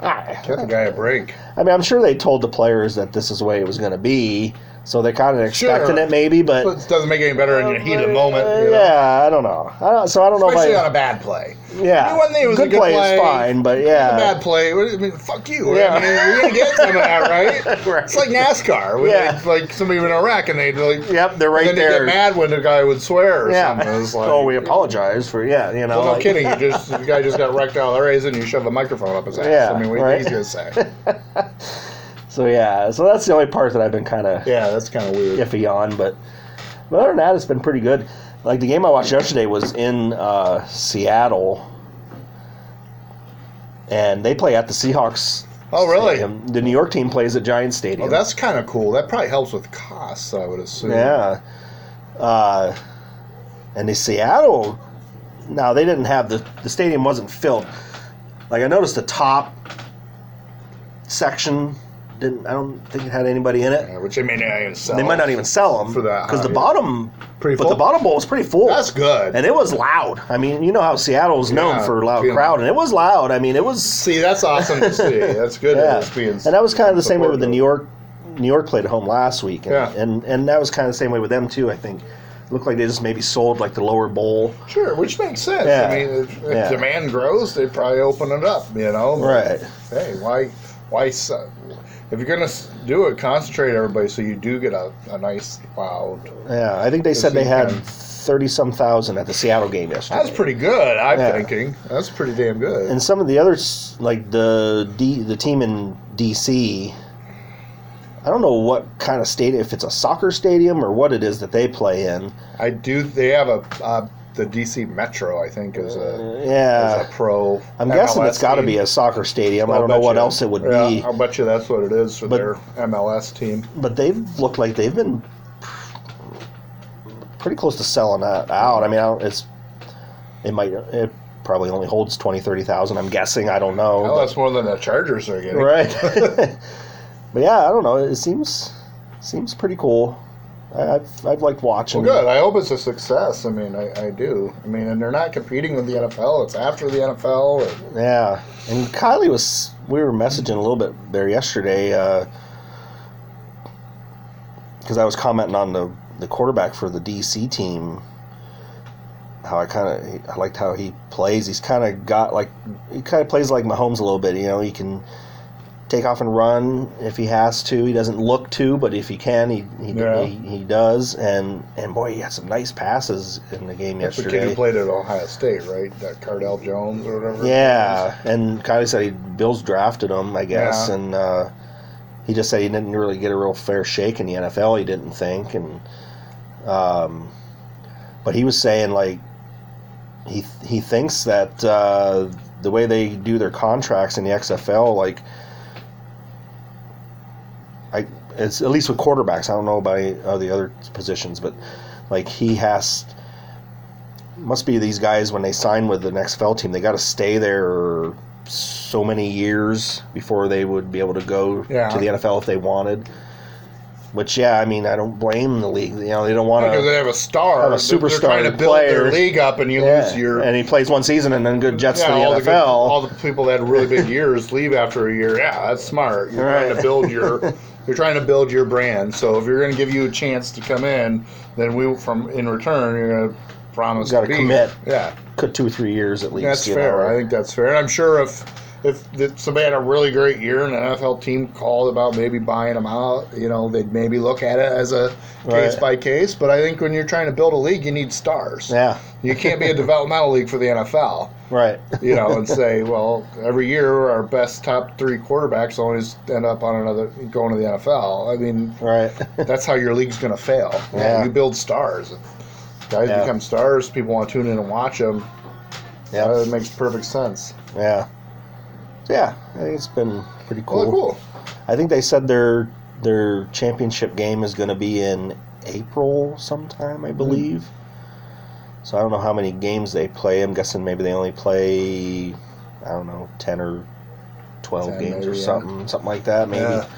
ah, Get the guy a break. I mean, I'm sure they told the players that this is the way it was going to be, so they're kind of expecting Sure. it, maybe. But it doesn't make it any better in your heat of the moment. Uh, you know? yeah, I don't know. I don't, so I don't Especially know if on a bad play. yeah, I mean, one thing was a good good play, play. is fine, but A yeah, bad play. What, I mean, fuck you. Yeah. I mean, going to get some of that, right? Right. It's like NASCAR. Yeah. they, like somebody in Iraq and they'd like. Yep, they're right then they there. get mad when the guy would swear or yeah. something. Like, oh, we apologize for yeah, you know. Well, no like- kidding. You just the guy just got wrecked out of the race and you shove a microphone up his ass. Yeah, I mean, what right. he's gonna say? So yeah, so that's the only part that I've been kind of Yeah, that's kind of weird. iffy on, but, but other than that, it's been pretty good. Like the game I watched yesterday was in uh, Seattle, and they play at the Seahawks. Oh, really? Stadium. The New York team plays at Giant Stadium. Oh, that's kind of cool. That probably helps with costs, I would assume. yeah. Uh, and the Seattle, now they didn't have the the stadium wasn't filled. Like I noticed the top section didn't. I don't think it had anybody in it. Yeah, which I mean, I even sell. They might not even sell them For that because the high. bottom, Pretty but full? the bottom bowl was pretty full. That's good. and it was loud. I mean, you know how Seattle's known Yeah, for a loud feeling- crowd, and it was loud. I mean, it was See, that's awesome to see. That's good. yeah. It's being And that was kind of the same way with the. New York. New York played at home last week, and Yeah. and, and that was kind of the same way with them too. I think it looked like they just maybe sold like the lower bowl. Sure, which makes sense. Yeah. I mean, if, if Yeah. demand grows, they probably open it up. You know, Right. Hey, why, why? If you're gonna do it, concentrate everybody so you do get a, a nice loud. Yeah, I think they said they had thirty some thousand at the Seattle game yesterday. That's pretty good. I'm Yeah. thinking that's pretty damn good. and some of the others, like the D, the team in DC, I don't know what kind of stadium, if it's a soccer stadium or what it is that they play in. I do. They have a uh, the DC Metro. I think is a, uh, Yeah, is a pro. I'm guessing MLS it's got to be a soccer stadium. I I'll don't know what you- else it would yeah, be, I'll bet you that's what it is for But- their MLS team. but they've looked like they've been pretty close to selling that out. I mean, I don't, it's it might it probably only holds 20, 30,000, I'm guessing. I don't know. Well, but- that's more than the Chargers are getting. right but yeah i don't know it seems seems pretty cool I- i've, I've liked watching Well, good. I hope it's a success. I mean, I, I do. I mean, and they're not competing with the NFL. It's after the NFL. and- yeah and kylie was we were messaging a little bit there yesterday uh, because i was commenting on the the quarterback for the dc team how I kind of I liked how he plays. He's kind of got like he kind of plays like Mahomes a little bit. You know, he can take off and run if he has to. He doesn't look to, but if he can, he he, Yeah. he, he does. And and boy, he had some nice passes in the game That's the kid who played at Ohio State, right? That Cardale Jones or whatever. Yeah, and Kylie said he Bills drafted him, I guess, Yeah. and uh, he just said he didn't really get a real fair shake in the NFL. He didn't think, and um, but he was saying like he he thinks that uh, the way they do their contracts in the XFL, like I it's at least with quarterbacks. I don't know about any of the other positions, but like he has must be these guys when they sign with the XFL team, they got to stay there so many years before they would be able to go Yeah. to the NFL if they wanted. Which, yeah, I mean, I don't blame the league. You know, they don't want Because they have a star. Have a superstar trying to build player. their league up, and you lose your. and he plays one season and then good jets yeah, to the all NFL. The good, all the people that had really big years leave after a year. Yeah, that's smart. You're trying to build your. You're trying to build your brand. So if you're going to give you a chance to come in, then we from in return you're going to promise. Gotta commit. Yeah. Two or three years at least. That's fair. know. I think that's fair. And I'm sure if if that somebody had a really great year and an NFL team called about maybe buying them out, you know, they'd maybe look at it as a case Right. by case. But I think when you're trying to build a league, you need stars. Yeah, You can't be a developmental league for the NFL, right. you know, and say, well, every year our best top three quarterbacks always end up on another going to the NFL. I mean, right. that's how your league's going to fail. You know, Yeah. You build stars. Guys Yeah. become stars. People want to tune in and watch them. Yeah, That makes perfect sense. yeah. So, yeah, I think it's been pretty cool. Cool. cool. I think they said their their championship game is going to be in April sometime. I mm-hmm. believe. So I don't know how many games they play. I'm guessing maybe they only play, I don't know, ten or twelve 10 games or maybe, yeah. something, something like that. Maybe. Yeah.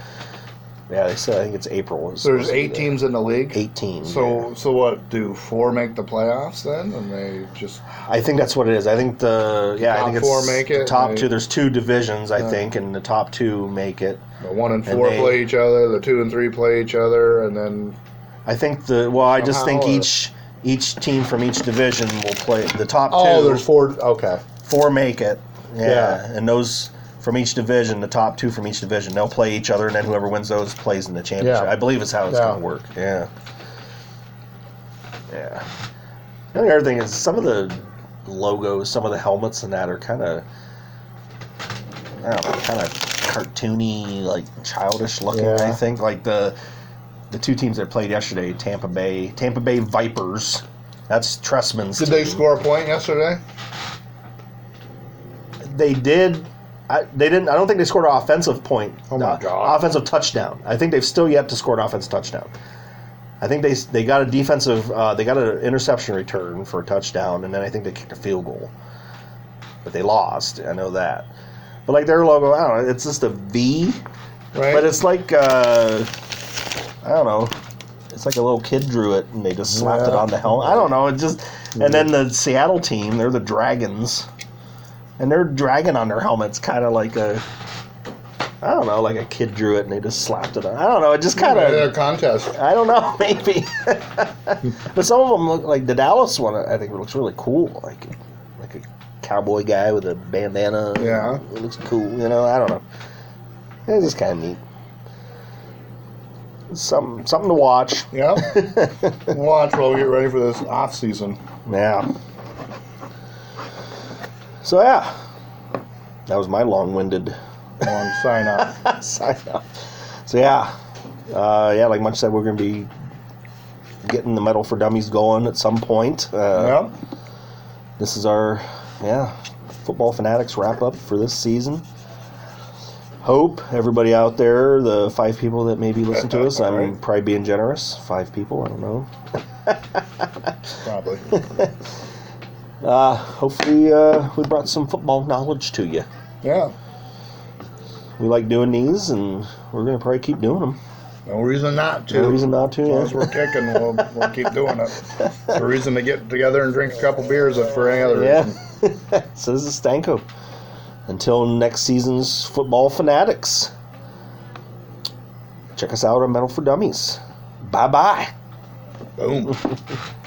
Yeah, they said I think it's April. Is there's supposed to be eight the- teams in the league. Eighteen. So yeah. so what? Do four make the playoffs then, and they just I think that's what it is. I think the yeah, I Top think it's four make the it, top and two. There's two divisions, I think, and the top two make it. the one and four they- play each other, the two and three play each other, and then I think the well, I just think Somehow, each each team from each division will play the top oh, two. there's four. Okay, four make it. Yeah. Yeah. and those from each division, the top two from each division, they'll play each other, and then whoever wins those plays in the championship. Yeah. I believe is how it's Yeah. going to work. Yeah. Yeah. The only other thing is some of the logos, some of the helmets, and that are kind of, I don't know, kind of cartoony, like childish looking. Yeah. I think like the the two teams that played yesterday, Tampa Bay, Tampa Bay Vipers. That's Trestman's. did they score a point yesterday? they did. I, they didn't. I don't think they scored an offensive point. Oh my uh, God. Offensive touchdown. I think they've still yet to score an offensive touchdown. I think they they got a defensive. Uh, they got an interception return for a touchdown, and then I think they kicked a field goal. But they lost. I know that. But like their logo, I don't know. It's just a V, Right. but it's like uh, I don't know. It's like a little kid drew it, and they just slapped it on the helmet. I don't know. It just. And then the Seattle team, they're the Dragons and their dragon on their helmets kind of like a I don't know, like a kid drew it and they just slapped it on. I don't know, it just kind Yeah, a contest. I don't know, maybe. but some of them look like the Dallas one. I think it looks really cool, like like a cowboy guy with a bandana. Yeah. it looks cool. You know, I don't know. It's just kind of neat. Something something to watch. Yeah. Watch while we get ready for this off season. Yeah. So yeah, that was my long-winded Long sign off. sign up. So yeah, uh, yeah, like Munch said, we're gonna be getting the Metal for Dummies going at some point. Uh, Yep. This is our yeah football fanatics wrap up for this season. Hope everybody out there, the five people that maybe listen to us, I'm Right. probably being generous. Five people, I don't know. Probably. Uh, hopefully, uh, we brought some football knowledge to you. Yeah. We like doing these, and we're gonna probably keep doing them. No reason not to. No reason not to. As long as we're kicking, we'll, we'll keep doing it. It's a reason to get together and drink a couple beers if for any other Yeah. reason. so this is Stanko. Until next season's football fanatics. Check us out on Metal for Dummies. Bye bye. Boom.